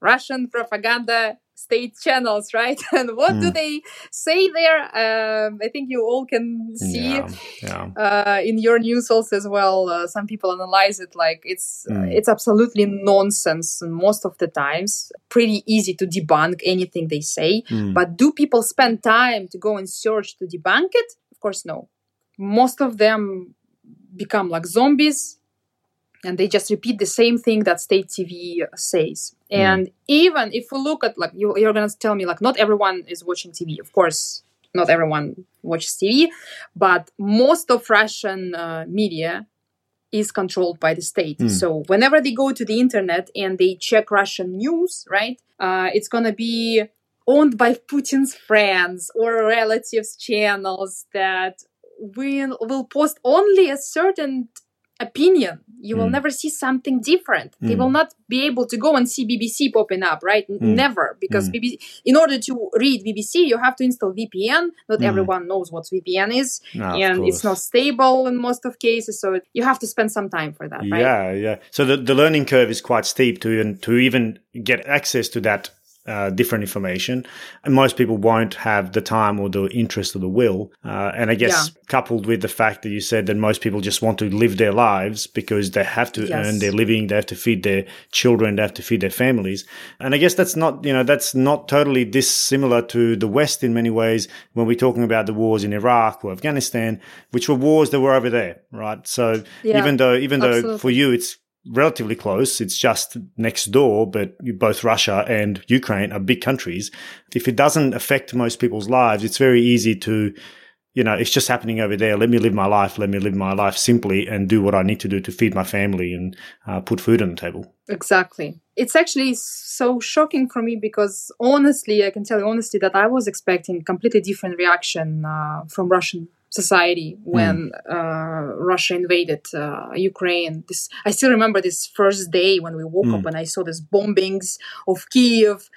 russian propaganda state channels, <laughs> right? and what mm. do hmm. they say there? Um, I think you all can see yeah, yeah. Uh, in your news also as well. Uh, some people analyze it like it's mm. uh, it's absolutely nonsense most of the times. Pretty easy to debunk anything they say, mm. but do people spend time to go and search to debunk it? Of course, no. Most of them become like zombies and they just repeat the same thing that state TV says. Mm. And even if we look at like you, you're gonna tell me like not everyone is watching TV. Of course, not everyone watches TV, but most of Russian uh, media is controlled by the state. Mm. So whenever they go to the internet and they check Russian news, right, uh, it's gonna be owned by Putin's friends or relatives channels that will will post only a certain opinion you will mm. never see something different mm. they will not be able to go and see bbc popping up right mm. never because mm. bbc in order to read bbc you have to install vpn not mm. everyone knows what vpn is no, and it's not stable in most of cases so you have to spend some time for that right? yeah yeah so the, the learning curve is quite steep to even to even get access to that uh, different information. And most people won't have the time or the interest or the will. Uh, and I guess yeah. coupled with the fact that you said that most people just want to live their lives because they have to yes. earn their living, they have to feed their children, they have to feed their families. And I guess that's not, you know, that's not totally dissimilar to the West in many ways when we're talking about the wars in Iraq or Afghanistan, which were wars that were over there, right? So yeah, even though, even though absolutely. for you it's relatively close. It's just next door, but both Russia and Ukraine are big countries. If it doesn't affect most people's lives, it's very easy to, you know, it's just happening over there. Let me live my life. Let me live my life simply and do what I need to do to feed my family and uh, put food on the table. Exactly. It's actually so shocking for me because honestly, I can tell you honestly that I was expecting completely different reaction uh, from Russian society when mm. uh, Russia invaded uh, Ukraine. This I still remember this first day when we woke mm. up and I saw these bombings of Kiev.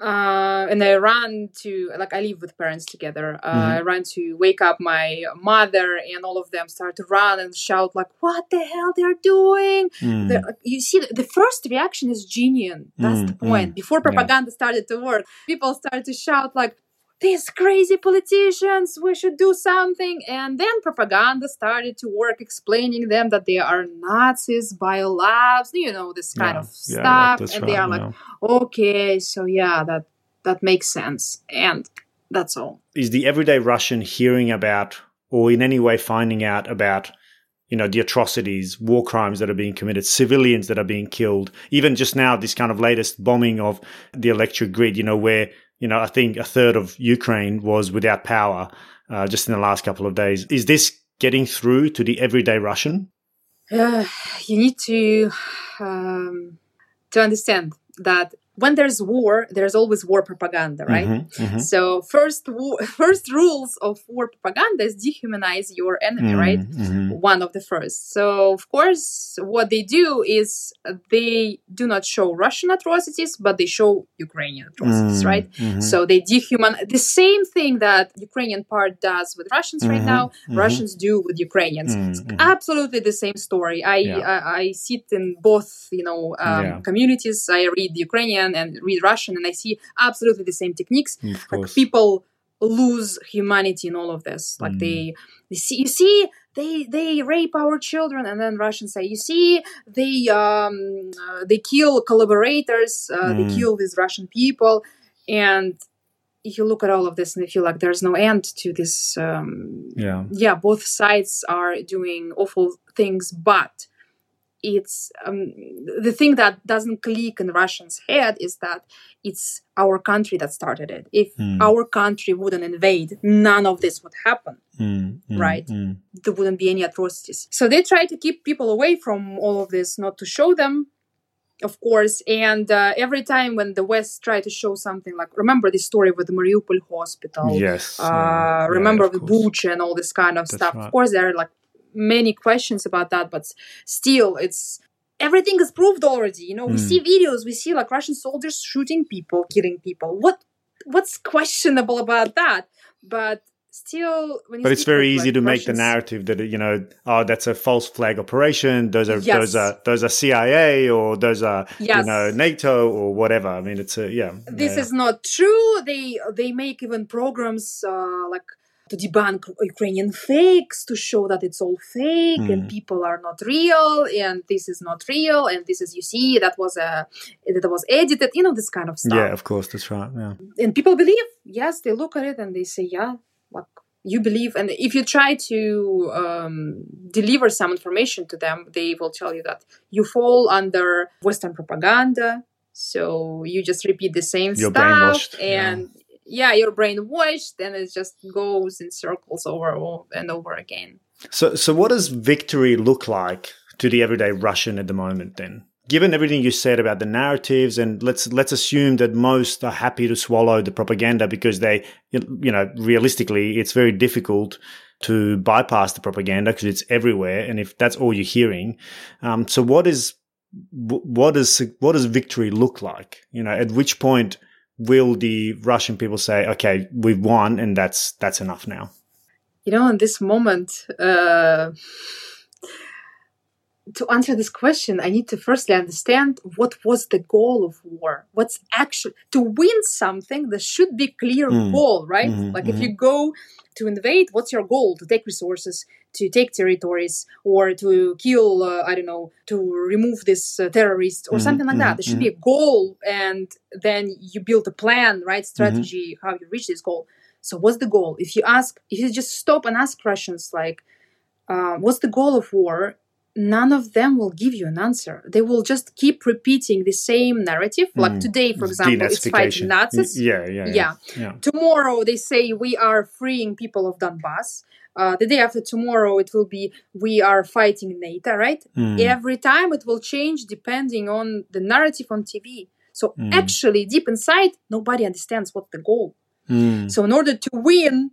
Uh, and I ran to like I live with parents together. Uh, mm-hmm. I ran to wake up my mother, and all of them start to run and shout like, "What the hell they're doing?" Mm. The, you see, the first reaction is genuine. That's mm, the point. Mm. Before propaganda yeah. started to work, people started to shout like, these crazy politicians, we should do something. And then propaganda started to work, explaining them that they are Nazis, biolabs, you know, this kind yeah, of stuff. Yeah, and they are like, okay, so yeah, that that makes sense. And that's all. Is the everyday Russian hearing about or in any way finding out about you know the atrocities war crimes that are being committed civilians that are being killed even just now this kind of latest bombing of the electric grid you know where you know, I think a third of Ukraine was without power uh, just in the last couple of days. Is this getting through to the everyday Russian? Uh, you need to um, to understand that when there's war, there's always war propaganda, right? Mm-hmm, mm-hmm. So first, <laughs> first rules of war propaganda is dehumanize your enemy, mm-hmm, right? Mm-hmm. One of the first. So of course, what they do is they do not show Russian atrocities, but they show Ukrainian atrocities, mm, right? Mm-hmm. So they dehumanize the same thing that Ukrainian part does with Russians right now. Russians do with Ukrainians. absolutely the same story. I, yeah. I, I sit in both, you know, um, yeah. communities. I read Ukrainian and read Russian, and I see absolutely the same techniques. Like people lose humanity in all of this. Like mm. they, they see, you see, they they rape our children, and then Russians say, you see, they um uh, they kill collaborators, uh, mm. they kill these Russian people, and if you look at all of this and you feel like there's no end to this. Um, yeah, yeah, both sides are doing awful things, but it's um, the thing that doesn't click in Russians' head is that it's our country that started it. If mm. our country wouldn't invade, none of this would happen, mm, mm, right? There wouldn't be any atrocities. So they try to keep people away from all of this, not to show them. Of course, and uh, every time when the West try to show something like, remember the story with the Mariupol hospital, yes, uh, remember yeah, the Bucha and all this kind of That's stuff. Right. Of course, they're like many questions about that, but still, it's everything is proved already. You know, we mm. see videos, we see like Russian soldiers shooting people, killing people. What what's questionable about that? But still but it's very easy like to make the narrative that you know oh that's a false flag operation those are yes. those are those are cia or those are yes. you know nato or whatever i mean it's a yeah this yeah. is not true they they make even programs uh, like to debunk Ukrainian fakes, to show that it's all fake mm. and hmm. people are not real and this is not real and this is you see that was a that was edited, you know, this kind of stuff. Yeah, of course, that's right. Yeah. And people believe, yes, they look at it and they say, yeah, like you believe and if you try to um, deliver some information to them they will tell you that you fall under western propaganda so you just repeat the same You're stuff and yeah you're brainwashed and it just goes in circles over and over again. So, so what does victory look like to the everyday Russian at the moment then? Given everything you said about the narratives, and let's let's assume that most are happy to swallow the propaganda because they, you know, realistically, it's very difficult to bypass the propaganda because it's everywhere, and if that's all you're hearing, um, so what is what does what does victory look like? You know, at which point will the Russian people say, "Okay, we've won, and that's that's enough now"? You know, in this moment, uh, to answer this question, I need to firstly understand what was the goal of war. What's actually to win something? There should be clear mm. goal, right? Mm-hmm, like mm-hmm. if you go to invade, what's your goal? To take resources, to take territories, or to kill, uh, I don't know, to remove this uh, terrorist or mm-hmm, something like that. There should be mm-hmm. a goal, and then you build a plan, right? Mm-hmm. Strategy, how you reach this goal. So, what's the goal? If you ask, if you just stop and ask questions like, uh, what's the goal of war? None of them will give you an answer. They will just keep repeating the same narrative. Mm. Like today, for example, it's fighting Nazis. Yeah, yeah, yeah, yeah. yeah. Tomorrow they say we are freeing people of Donbass. Uh, the day after tomorrow it will be we are fighting NATO, right? Mm. Every time it will change depending on the narrative on TV. So mm. actually, deep inside, nobody understands what the goal. Mm. So in order to win,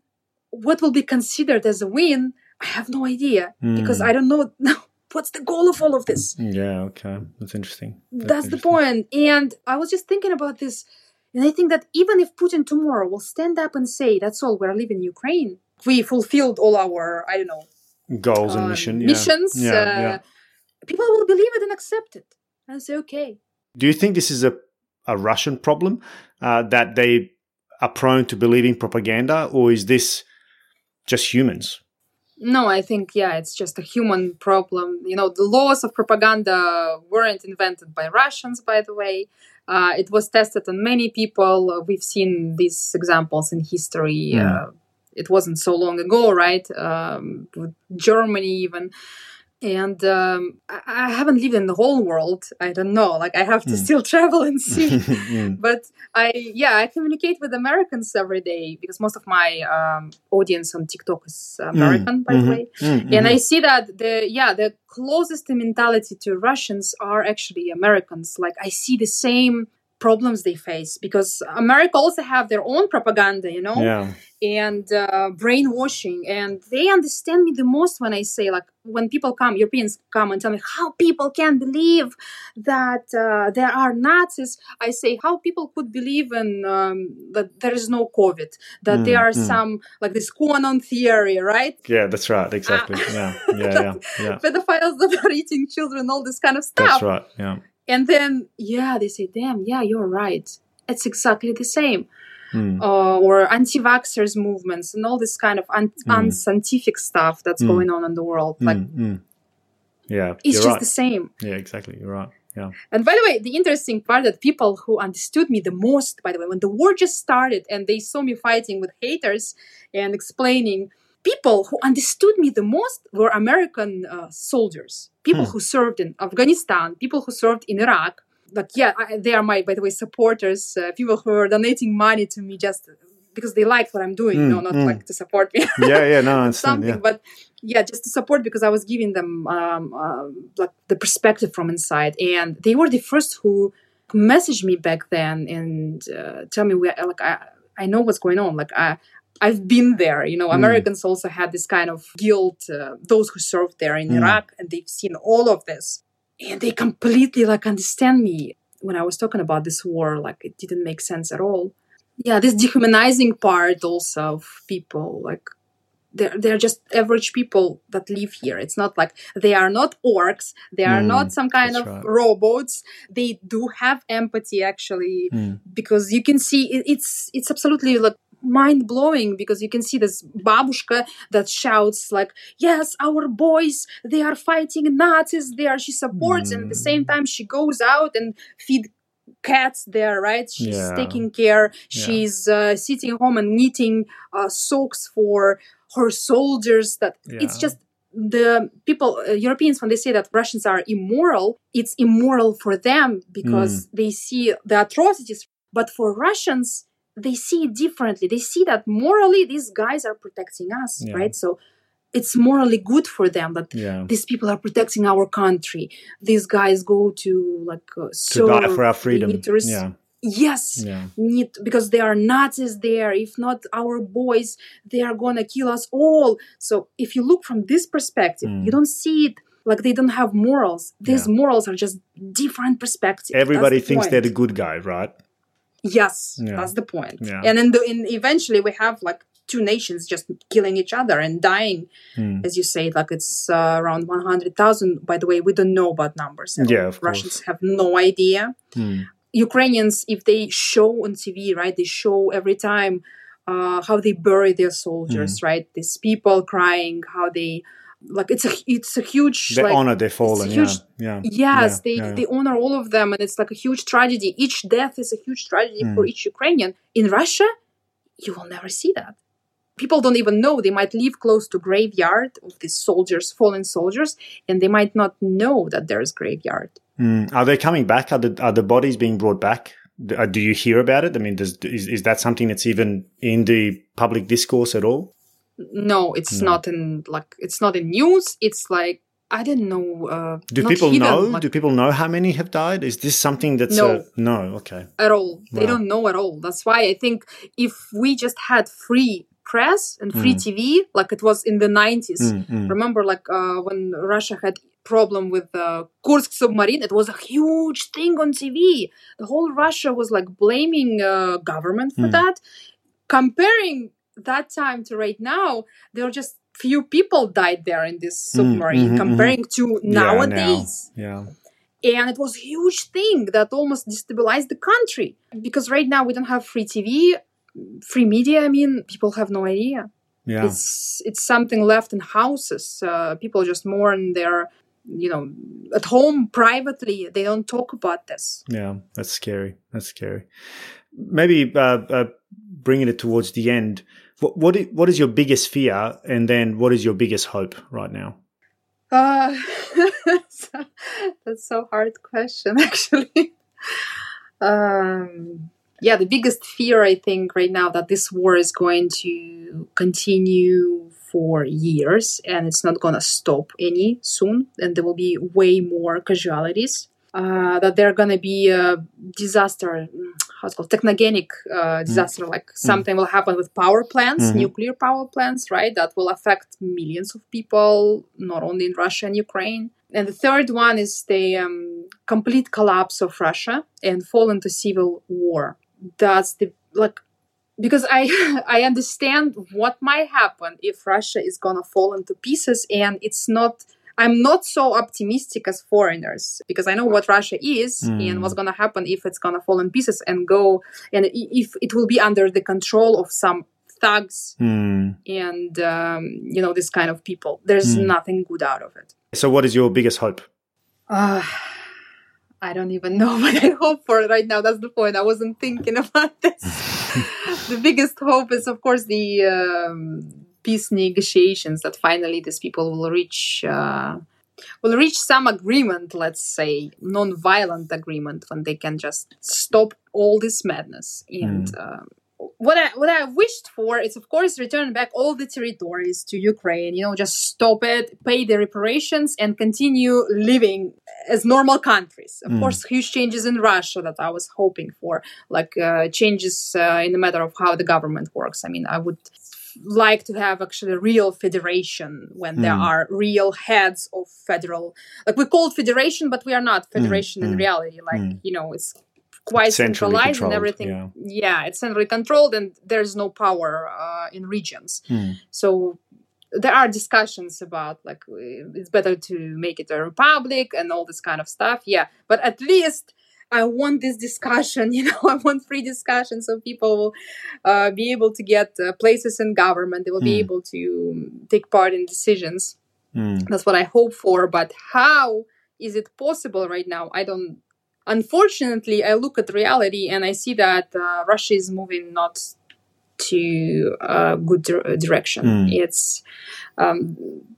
what will be considered as a win? I have no idea because mm. I don't know <laughs> what's the goal of all of this? Yeah, okay. That's interesting. That's, That's interesting. the point. And I was just thinking about this. And I think that even if Putin tomorrow will stand up and say, that's all, we're leaving Ukraine, we fulfilled all our, I don't know, goals and uh, mission, yeah. missions, yeah, uh, yeah. people will believe it and accept it and say, okay. Do you think this is a, a Russian problem uh, that they are prone to believing propaganda, or is this just humans? No, I think yeah, it's just a human problem. You know, the laws of propaganda weren't invented by Russians, by the way. Uh, it was tested on many people. We've seen these examples in history. Mm. Uh, it wasn't so long ago, right? Um, Germany even and um, I, haven't lived in the whole world. I don't know. Like I have to mm. still <laughs> travel and <laughs> see. mm. But I, yeah, I communicate with Americans every day because most of my um, audience on TikTok is American, mm. by mm-hmm. the way. Mm-hmm. And I see that the yeah the closest mentality to Russians are actually Americans. Like I see the same problems they face because America also have their own propaganda, you know, yeah. and uh, brainwashing, and they understand me the most when I say like when people come, Europeans come and tell me how people can believe that uh, there are Nazis. I say how people could believe in um, that there is no COVID, that mm, there are mm. some like this QAnon theory, right? Yeah, that's right. Exactly. Uh, yeah, yeah, yeah, <laughs> yeah. Pedophiles that are eating children, all this kind of stuff. That's right. Yeah. And then, yeah, they say, damn, yeah, you're right. It's exactly the same. Mm. Uh, or anti vaxxers movements and all this kind of un- mm. unscientific stuff that's mm. going on in the world. Like, hmm. yeah, it's just right. the same. Yeah, exactly. You're right. Yeah. And by the way, the interesting part that people who understood me the most, by the way, when the war just started and they saw me fighting with haters and explaining, people who understood me the most were American uh, soldiers, people hmm. who served in Afghanistan, people who served in Iraq. But yeah, I, they are my, by the way, supporters, uh, people who are donating money to me just because they like what I'm doing, mm, you know, not mm. like to support me. <laughs> yeah, yeah, no, something, yeah. but yeah, just to support because I was giving them um, uh, like the perspective from inside, and they were the first who messaged me back then and uh, tell me we like I I know what's going on. Like I I've been there. You know, mm. Americans also had this kind of guilt, uh, those who served there in mm. Iraq, and they've seen all of this. And they completely like understand me when I was talking about this war. Like it didn't make sense at all. Yeah, this dehumanizing part also of people, like they're, they're just average people that live here. It's not like they are not orcs. They are mm, not some kind of right. robots. They do have empathy actually, mm. because you can see it, it's it's absolutely like mind blowing because you can see this babushka that shouts like, "Yes, our boys, they are fighting Nazis there." She supports, mm. and at the same mm. time, she goes out and feed cats there right she's yeah. taking care she's uh, sitting home and knitting uh, socks for her soldiers that yeah. it's just the people uh, europeans when they say that russians are immoral it's immoral for them because mm. they see the atrocities but for russians they see it differently. They see that morally these guys are protecting us, yeah. right? So it's morally good for them that yeah. these people are protecting our country. These guys go to like uh, to die for our freedom. Yeah. Yes, yeah. need because they are Nazis there. If not our boys, they are gonna kill us all. So if you look from this perspective, mm. you don't see it like they don't have morals. These yeah. morals are just different perspectives. Everybody the thinks point. they're the good guy, right? Yes, yeah. that's the point. Yeah. And then the, in eventually we have like two nations just killing each other and dying, mm. as you say, like it's uh, around 100,000. By the way, we don't know about numbers. Yeah, Russians have no idea. Mm. Ukrainians, if they show on TV, right, they show every time uh, how they bury their soldiers, mm. right? These people crying, how they like it's a it's a huge they like, honor their fallen huge, yeah. Yeah. Yes yeah, they yeah, they honor all of them and it's like a huge tragedy. Each death is a huge tragedy mm. for each ukrainian. In russia you will never see that. People don't even know. They might live close to graveyard of these soldiers fallen soldiers and they might not know that there's graveyard. Mm. are they coming back? Are the, are the bodies being brought back? Uh, do you hear about it? I mean does, is, is that something that's even in the public discourse at all no it's no. not in like it's not in news it's like I didn't know. Uh, Do people hidden, know? Like, Do people know how many have died? Is this something that's no, no? Okay, at all. Wow. They don't know at all. That's why I think if we just had free press and free mm. TV, like it was in the nineties. Mm, mm. Remember, like uh, when Russia had problem with the Kursk submarine, it was a huge thing on TV. The whole Russia was like blaming uh, government for Mm. that, comparing that time to right now, there are just few people died there in this submarine mhm, comparing to nowadays. Yeah. yeah. And it was a huge thing that almost destabilized the country because right now we don't have free TV, free media. I mean, people have no idea. Yeah. It's it's something left in houses. Uh, people just mourn their, you know, at home privately. They don't talk about this. Yeah, that's scary. That's scary. Maybe uh, uh, bringing it towards the end. What what is, what is your biggest fear, and then what is your biggest hope right now? Uh, <laughs> so, that's so hard question, <laughs> actually. um, yeah, the biggest fear I think right now that this war is going to continue for years and it's not going to stop any soon, and there will be way more casualties. Uh, that there are going to be a disaster, how's it called, technogenic uh, disaster, mm. like something mm. will happen with power plants, mm-hmm. nuclear power plants, right? That will affect millions of people, not only in Russia and Ukraine. And the third one is the um, complete collapse of Russia and fall into civil war. That's the like because I <laughs> I understand what might happen if Russia is gonna fall into pieces, and it's not I'm not so optimistic as foreigners because I know what Russia is mm. and what's going to happen if it's going to fall in pieces and go, and if it will be under the control of some thugs mm. and, um, you know, this kind of people. There's mm. nothing good out of it. So, what is your biggest hope? Uh, I don't even know <laughs> what I hope for right now. That's the point. I wasn't thinking <laughs> about this. <laughs> the biggest hope is, of course, the. Um, peace negotiations that finally these people will reach uh, will reach some agreement let's say non-violent agreement when they can just stop all this madness and mm. uh, what I what I wished for is of course return back all the territories to Ukraine. You know, just stop it, pay the reparations, and continue living as normal countries. Of Mm. course, huge changes in Russia that I was hoping for, like uh, changes uh, in the matter of how the government works. I mean, I would like to have actually a real federation when there Mm. are real heads of federal like we call it federation but we are not federation in mm, reality like mm. you know it's quite Centrally centralized and everything yeah. it's centrally controlled and there's no power uh, in regions Mm. so there are discussions about like it's better to make it a republic and all this kind of stuff yeah but at least I want this discussion, <laughs> you know, I want free discussion so people will uh, be able to get uh, places in government. They will be Mm. able to take part in decisions. Mm. That's what I hope for. But how is it possible right now? I don't. Unfortunately, I look at reality and I see that uh, Russia is moving not to a good dir- direction. Mm. It's. Um,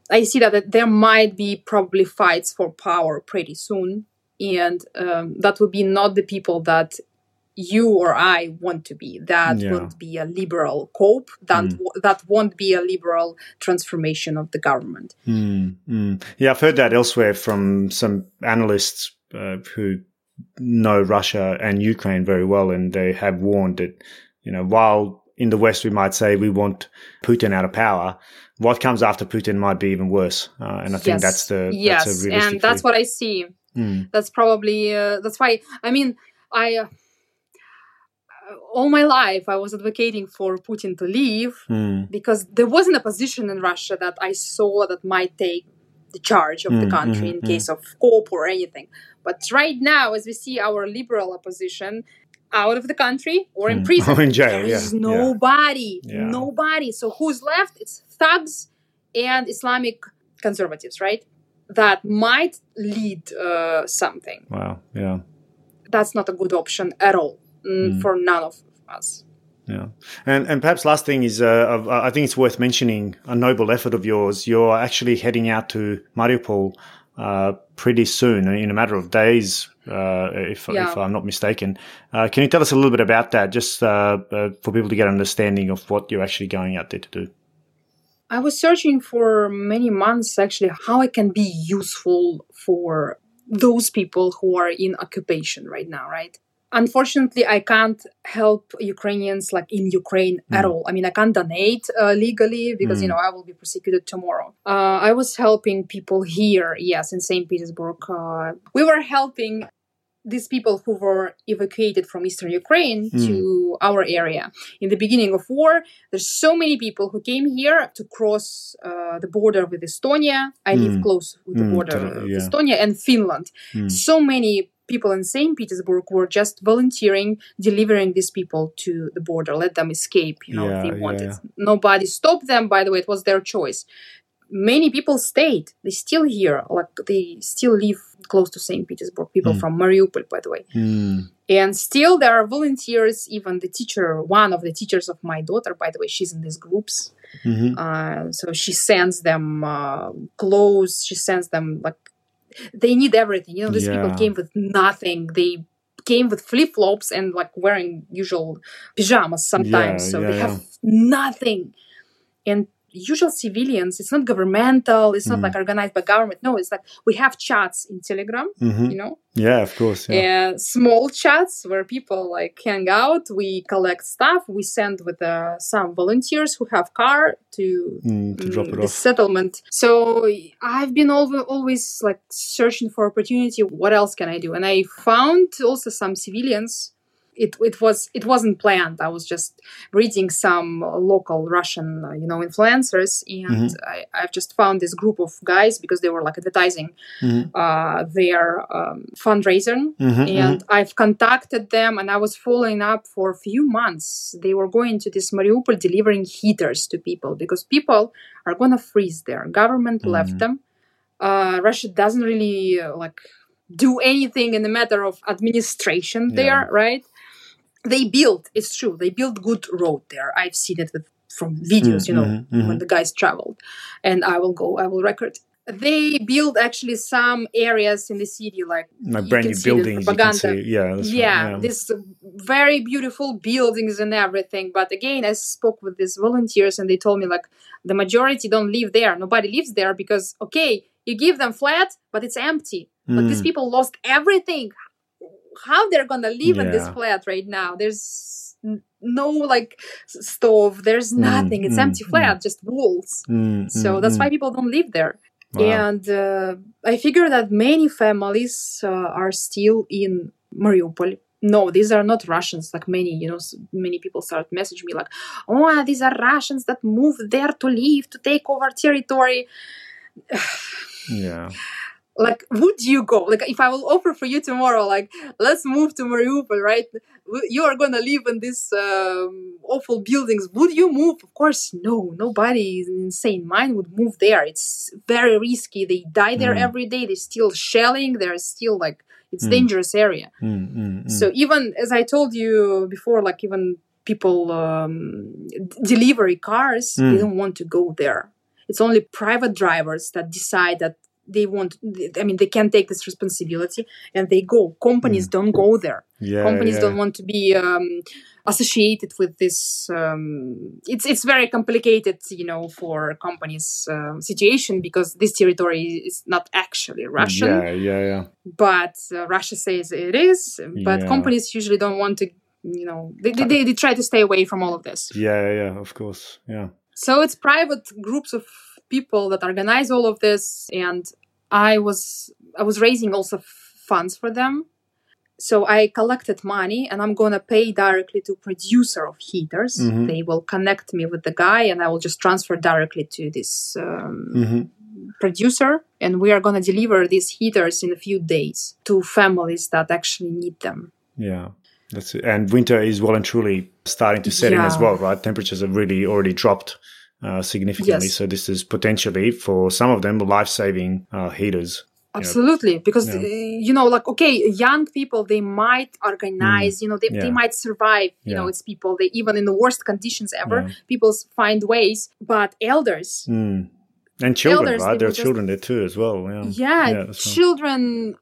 I see that there might be probably fights for power pretty soon, and um, that would be not the people that you or I want to be. That Yeah. won't be a liberal cope. That Mm. w- that won't be a liberal transformation of the government. Mm, mm. Yeah, I've heard that elsewhere from some analysts uh, who know Russia and Ukraine very well, and they have warned that you know while in the West we might say we want Putin out of power, what comes after Putin might be even worse. Uh, and I think Yes. that's the yes, that's and that's view. what I see. Mm, That's probably uh, that's why. I mean, I. Uh, all my life I was advocating for Putin to leave mm. because there wasn't a position in Russia that I saw that might take the charge of mm, the country mm, in case of COP or anything. But right now, as we see our liberal opposition out of the country or in prison, <laughs> or in jail, there is yeah. nobody, Yeah. nobody. So who's left? It's thugs and Islamic conservatives, right? That might lead uh, something. Wow. Yeah. That's not a good option at all mm, for none of us. Yeah, and and perhaps last thing is, uh, I think it's worth mentioning a noble effort of yours. You're actually heading out to Mariupol uh, pretty soon, in a matter of days, uh, if, Yeah. if I'm not mistaken. Uh, can you tell us a little bit about that, just uh, uh, for people to get an understanding of what you're actually going out there to do? I was searching for many months actually how I can be useful for those people who are in occupation right now, right? Unfortunately, I can't help Ukrainians like in Ukraine at all. I mean, I can't donate uh, legally because, you know, I will be prosecuted tomorrow. Uh, I was helping people here, yes, in St. Petersburg. Uh, we were helping these people who were evacuated from eastern Ukraine to our area. In the beginning of war, there's so many people who came here to cross uh, the border with Estonia. I live close with the Mm, border of yeah. Estonia and Finland. So many people in St. Petersburg were just volunteering, delivering these people to the border, let them escape, you know, if Yeah, they yeah, wanted. yeah. Nobody stopped them, by the way, it was their choice. Many people stayed. They still here, like they still live close to St. Petersburg. People from Mariupol, by the way. Mm. And still, there are volunteers. Even the teacher, one of the teachers of my daughter, by the way, she's in these groups. hmm Uh, so she sends them uh, clothes. She sends them like they need everything. You know, these people came with nothing. They came with flip flops and like wearing usual pajamas sometimes. Yeah, so yeah, they yeah. have nothing. And usual civilians, it's not governmental. It's not Mm. like organized by government. No, it's like we have chats in Telegram. hmm You know, Yeah, of course. Yeah. small chats where people like hang out we collect stuff we send with uh, some volunteers who have car to Mm, to drop mm, it the off. settlement so i've been always, always like searching for opportunity what else can i do and i found also some civilians it, it was it wasn't planned i was just reading some local russian uh, you know influencers and I, i've just found this group of guys because they were like advertising Mhm. uh, their um, fundraiser Mhm, and I've contacted them and I was following up for a few months. They were going to this Mariupol delivering heaters to people because people are going to freeze there. Government left them. Uh, Russia doesn't really uh, like do anything in the matter of administration there, right? They built, it's true, they built good road there. I've seen it with from videos, you know, mhm, mhm. when the guys traveled. And I will go, I will record. They build actually some areas in the city like like brand new buildings. You can see, yeah, that's right, yeah, this very beautiful buildings and everything. But again, I spoke with these volunteers and they told me like the majority don't live there. Nobody lives there because okay, you give them flat, but it's empty. But these Mm. people lost everything. How they're gonna live in this flat right now? There's no like stove. There's nothing. it's mm, empty flat, just walls. Mm, So mm, that's mm. why people don't live there. Wow. And uh, I figure that many families uh, are still in Mariupol. No, these are not Russians. Like many, you know, many people start messaging me like, "Oh, these are Russians that moved there to live, to take over territory." <sighs> yeah. Like, would you go? Like, if I will offer for you tomorrow, like, let's move to Mariupol, right? You are gonna live in these um, awful buildings. Would you move? Of course, no. Nobody in insane mind would move there. It's very risky. They die there Mm. every day. They're still shelling. They're still like it's Mm. dangerous area. Mm, mm, mm. So even as I told you before, like even people um, delivery cars, they Mm. don't want to go there. It's only private drivers that decide that they want. I mean, they can't take this responsibility and they go. Companies don't go there. yeah, Companies yeah. don't want to be um, associated with this. Um, it's it's very complicated, you know, for companies' um, situation because this territory is not actually Russian Yeah, yeah, yeah. but uh, Russia says it is. But Yeah. companies usually don't want to, you know, they, they, they, they try to stay away from all of this. Yeah, yeah, of course. Yeah. So it's private groups of people that organize all of this, and I was I was raising also funds for them. so I collected money and I'm gonna pay directly to producer of heaters. Mm-hmm. They will connect me with the guy and I will just transfer directly to this um, mm-hmm. producer and we are gonna deliver these heaters in a few days to families that actually need them. Yeah. That's it. And winter is well and truly starting to set yeah. in as well, right? Temperatures have really already dropped uh, significantly. Yes. So this is potentially for some of them life-saving uh, heaters absolutely know. because yeah. you know like okay young people they might organize mm. you know they, yeah. they might survive you yeah. know it's people they even in the worst conditions ever people find ways but elders mm. and children elders, right there are just, children there too as well yeah, uh, children,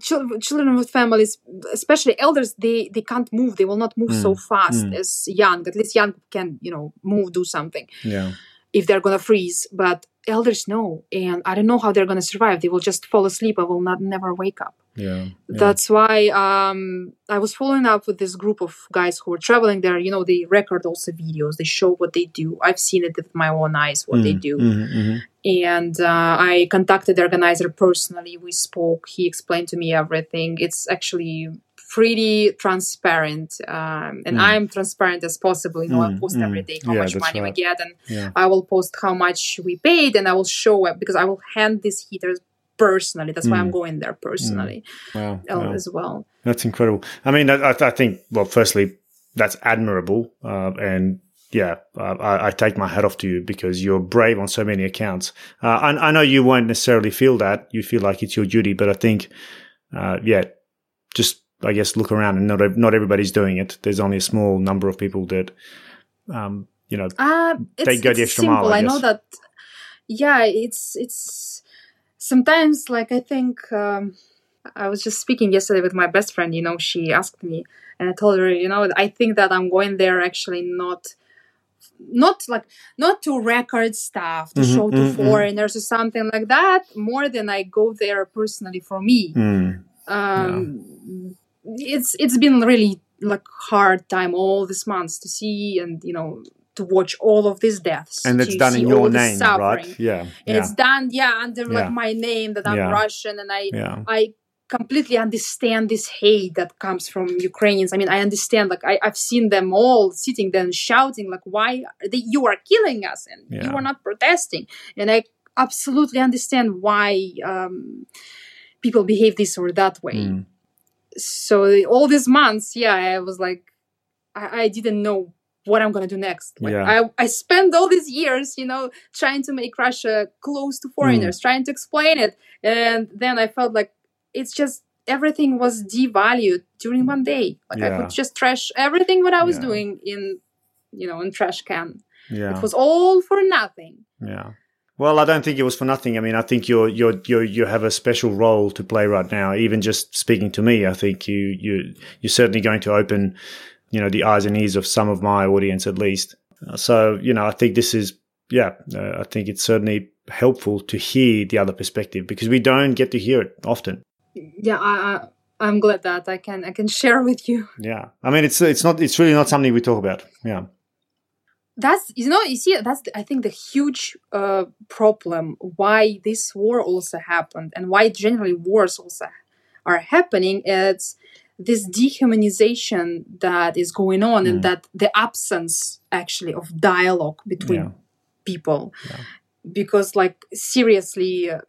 children with families especially elders they they can't move they will not move mm. so fast mm. as young at least young can you know move do something yeah if they're gonna freeze but elders know and i don't know how they're going to survive. They will just fall asleep. I will not never wake up. Yeah, yeah, that's why um, i was following up with this group of guys who are traveling there. You know they record also videos. They show what they do. I've seen it with my own eyes what mm, they do. mm-hmm, mm-hmm. and uh, i contacted the organizer personally. We spoke. He explained to me everything. It's actually pretty transparent um, and mm. i'm transparent as possible you know mm, i post mm. every day how yeah, much money right. we get and yeah. i will post how much we paid and i will show it because i will hand these heaters personally that's why i'm mm. going there personally wow, wow. as well that's incredible i mean i, I think well firstly that's admirable uh, and yeah, uh, I, I, take my hat off to you because you're brave on so many accounts. Uh, I, I, know you won't necessarily feel that; you feel like it's your duty. But I think, uh, yeah, just I guess look around and not not everybody's doing it. There's only a small number of people that, um, you know, uh, they go the extra simple. mile. I, I know that. Yeah, it's it's sometimes like I think um, I was just speaking yesterday with my best friend. You know, she asked me, and I told her, you know, I think that I'm going there actually not not like not to record stuff to mm-hmm, show to mm-hmm, foreigners or something like that more than i go there personally for me mm, um, yeah it's it's been really like hard time all these months to see and you know to watch all of these deaths. And it's done in your name right? yeah, and yeah. it's done yeah under yeah. like my name that i'm yeah. russian and i i completely understand this hate that comes from ukrainians. I mean i understand like I, have seen them all sitting there and shouting like why they, you are killing us and you are not protesting. And i absolutely understand why um, people behave this or that way. Mm so all these months, yeah, I was like, I, I didn't know what I'm gonna do next. Like, yeah. I I spent all these years, you know, trying to make Russia close to foreigners, mm. trying to explain it, and then I felt like it's just everything was devalued during one day. Like yeah. I could just trash everything what I was yeah. doing in, you know, in trash can. Yeah, it was all for nothing. Yeah. Well, I don't think it was for nothing. I mean, I think you're you're you you have a special role to play right now. Even just speaking to me, I think you you you're certainly going to open, you know, the eyes and ears of some of my audience at least. Uh, so, you know, I think this is yeah, uh, I think it's certainly helpful to hear the other perspective because we don't get to hear it often. Yeah, I, I I'm glad that I can I can share with you. Yeah, I mean, it's it's not it's really not something we talk about. Yeah that's you know you see that's i think the huge uh, problem why this war also happened and why generally wars also are happening it's this dehumanization that is going on mm. and that the absence actually of dialogue between yeah. people yeah. because like seriously uh,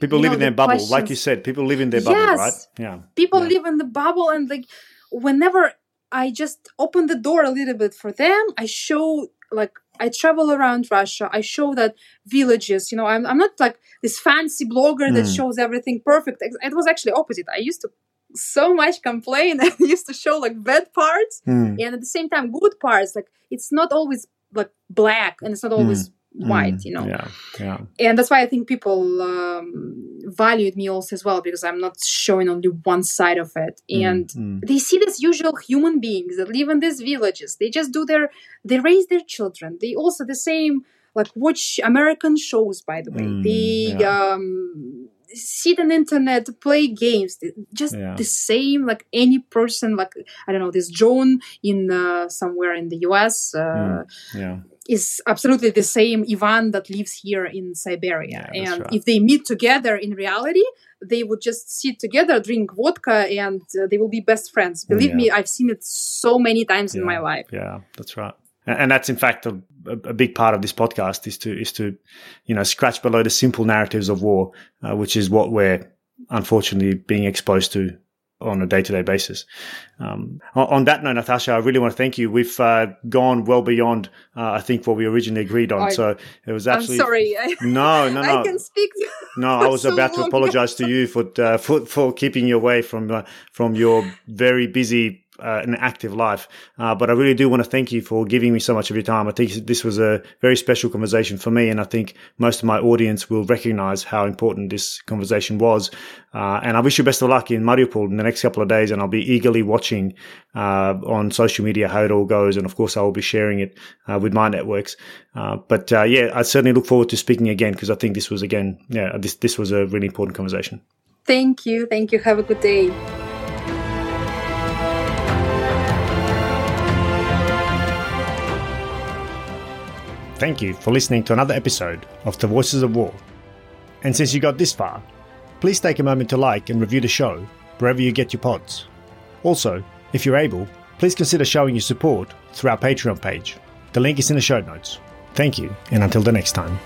people live know, in their bubble questions... like you said people live in their bubble yes, right yeah people yeah. live in the bubble and like whenever I just open the door a little bit for them. I show like I travel around Russia. I show that villages, you know, I'm, I'm not like this fancy blogger that mm. shows everything perfect. It was actually opposite. I used to so much complain. <laughs> I used to show like bad parts mm. and at the same time good parts. Like it's not always like black and it's not always mm white mm, you know? yeah yeah. And that's why i think people um, valued me also as well because i'm not showing only one side of it. Mm, and mm. they see these usual human beings that live in these villages. They just do their they raise their children. They also the same like watch american shows by the way. Mm, they yeah. um sit on internet play games. Just yeah. the same like any person like i don't know this john in uh, somewhere in the us uh, mm, yeah is absolutely the same Ivan that lives here in Siberia. Yeah, and right. if they meet together in reality, they would just sit together, drink vodka, and uh, they will be best friends. Believe Yeah. me, I've seen it so many times in my life. Yeah, that's right. And, and that's in fact a, a a big part of this podcast is to is to you know scratch below the simple narratives of war, uh, which is what we're unfortunately being exposed to on a day to day basis. Um, on, that note, Natasha, I really want to thank you. We've uh, gone well beyond, uh, I think, what we originally agreed on. I- so it was actually. I'm sorry. I, <laughs> no, no, no. I can speak. No, I was <laughs> so about to apologize to you for uh, for for keeping you away from uh, from your very busy uh, and active life. Uh, but I really do want to thank you for giving me so much of your time. I think this was a very special conversation for me, and I think most of my audience will recognize how important this conversation was. Uh, and I wish you best of luck in Mariupol in the next couple of days, and I'll be eagerly watching uh, on social media how it all goes. And of course, I will be sharing it uh, with my networks. Uh, but yeah, I certainly look forward to speaking again because I think this was again, yeah, this this was a really important conversation. Thank you. Thank you. Have a good day. Thank you for listening to another episode of The Voices of War. And since you got this far, please take a moment to like and review the show wherever you get your pods. Also, if you're able, please consider showing your support through our Patreon page. The link is in the show notes. Thank you, and until the next time.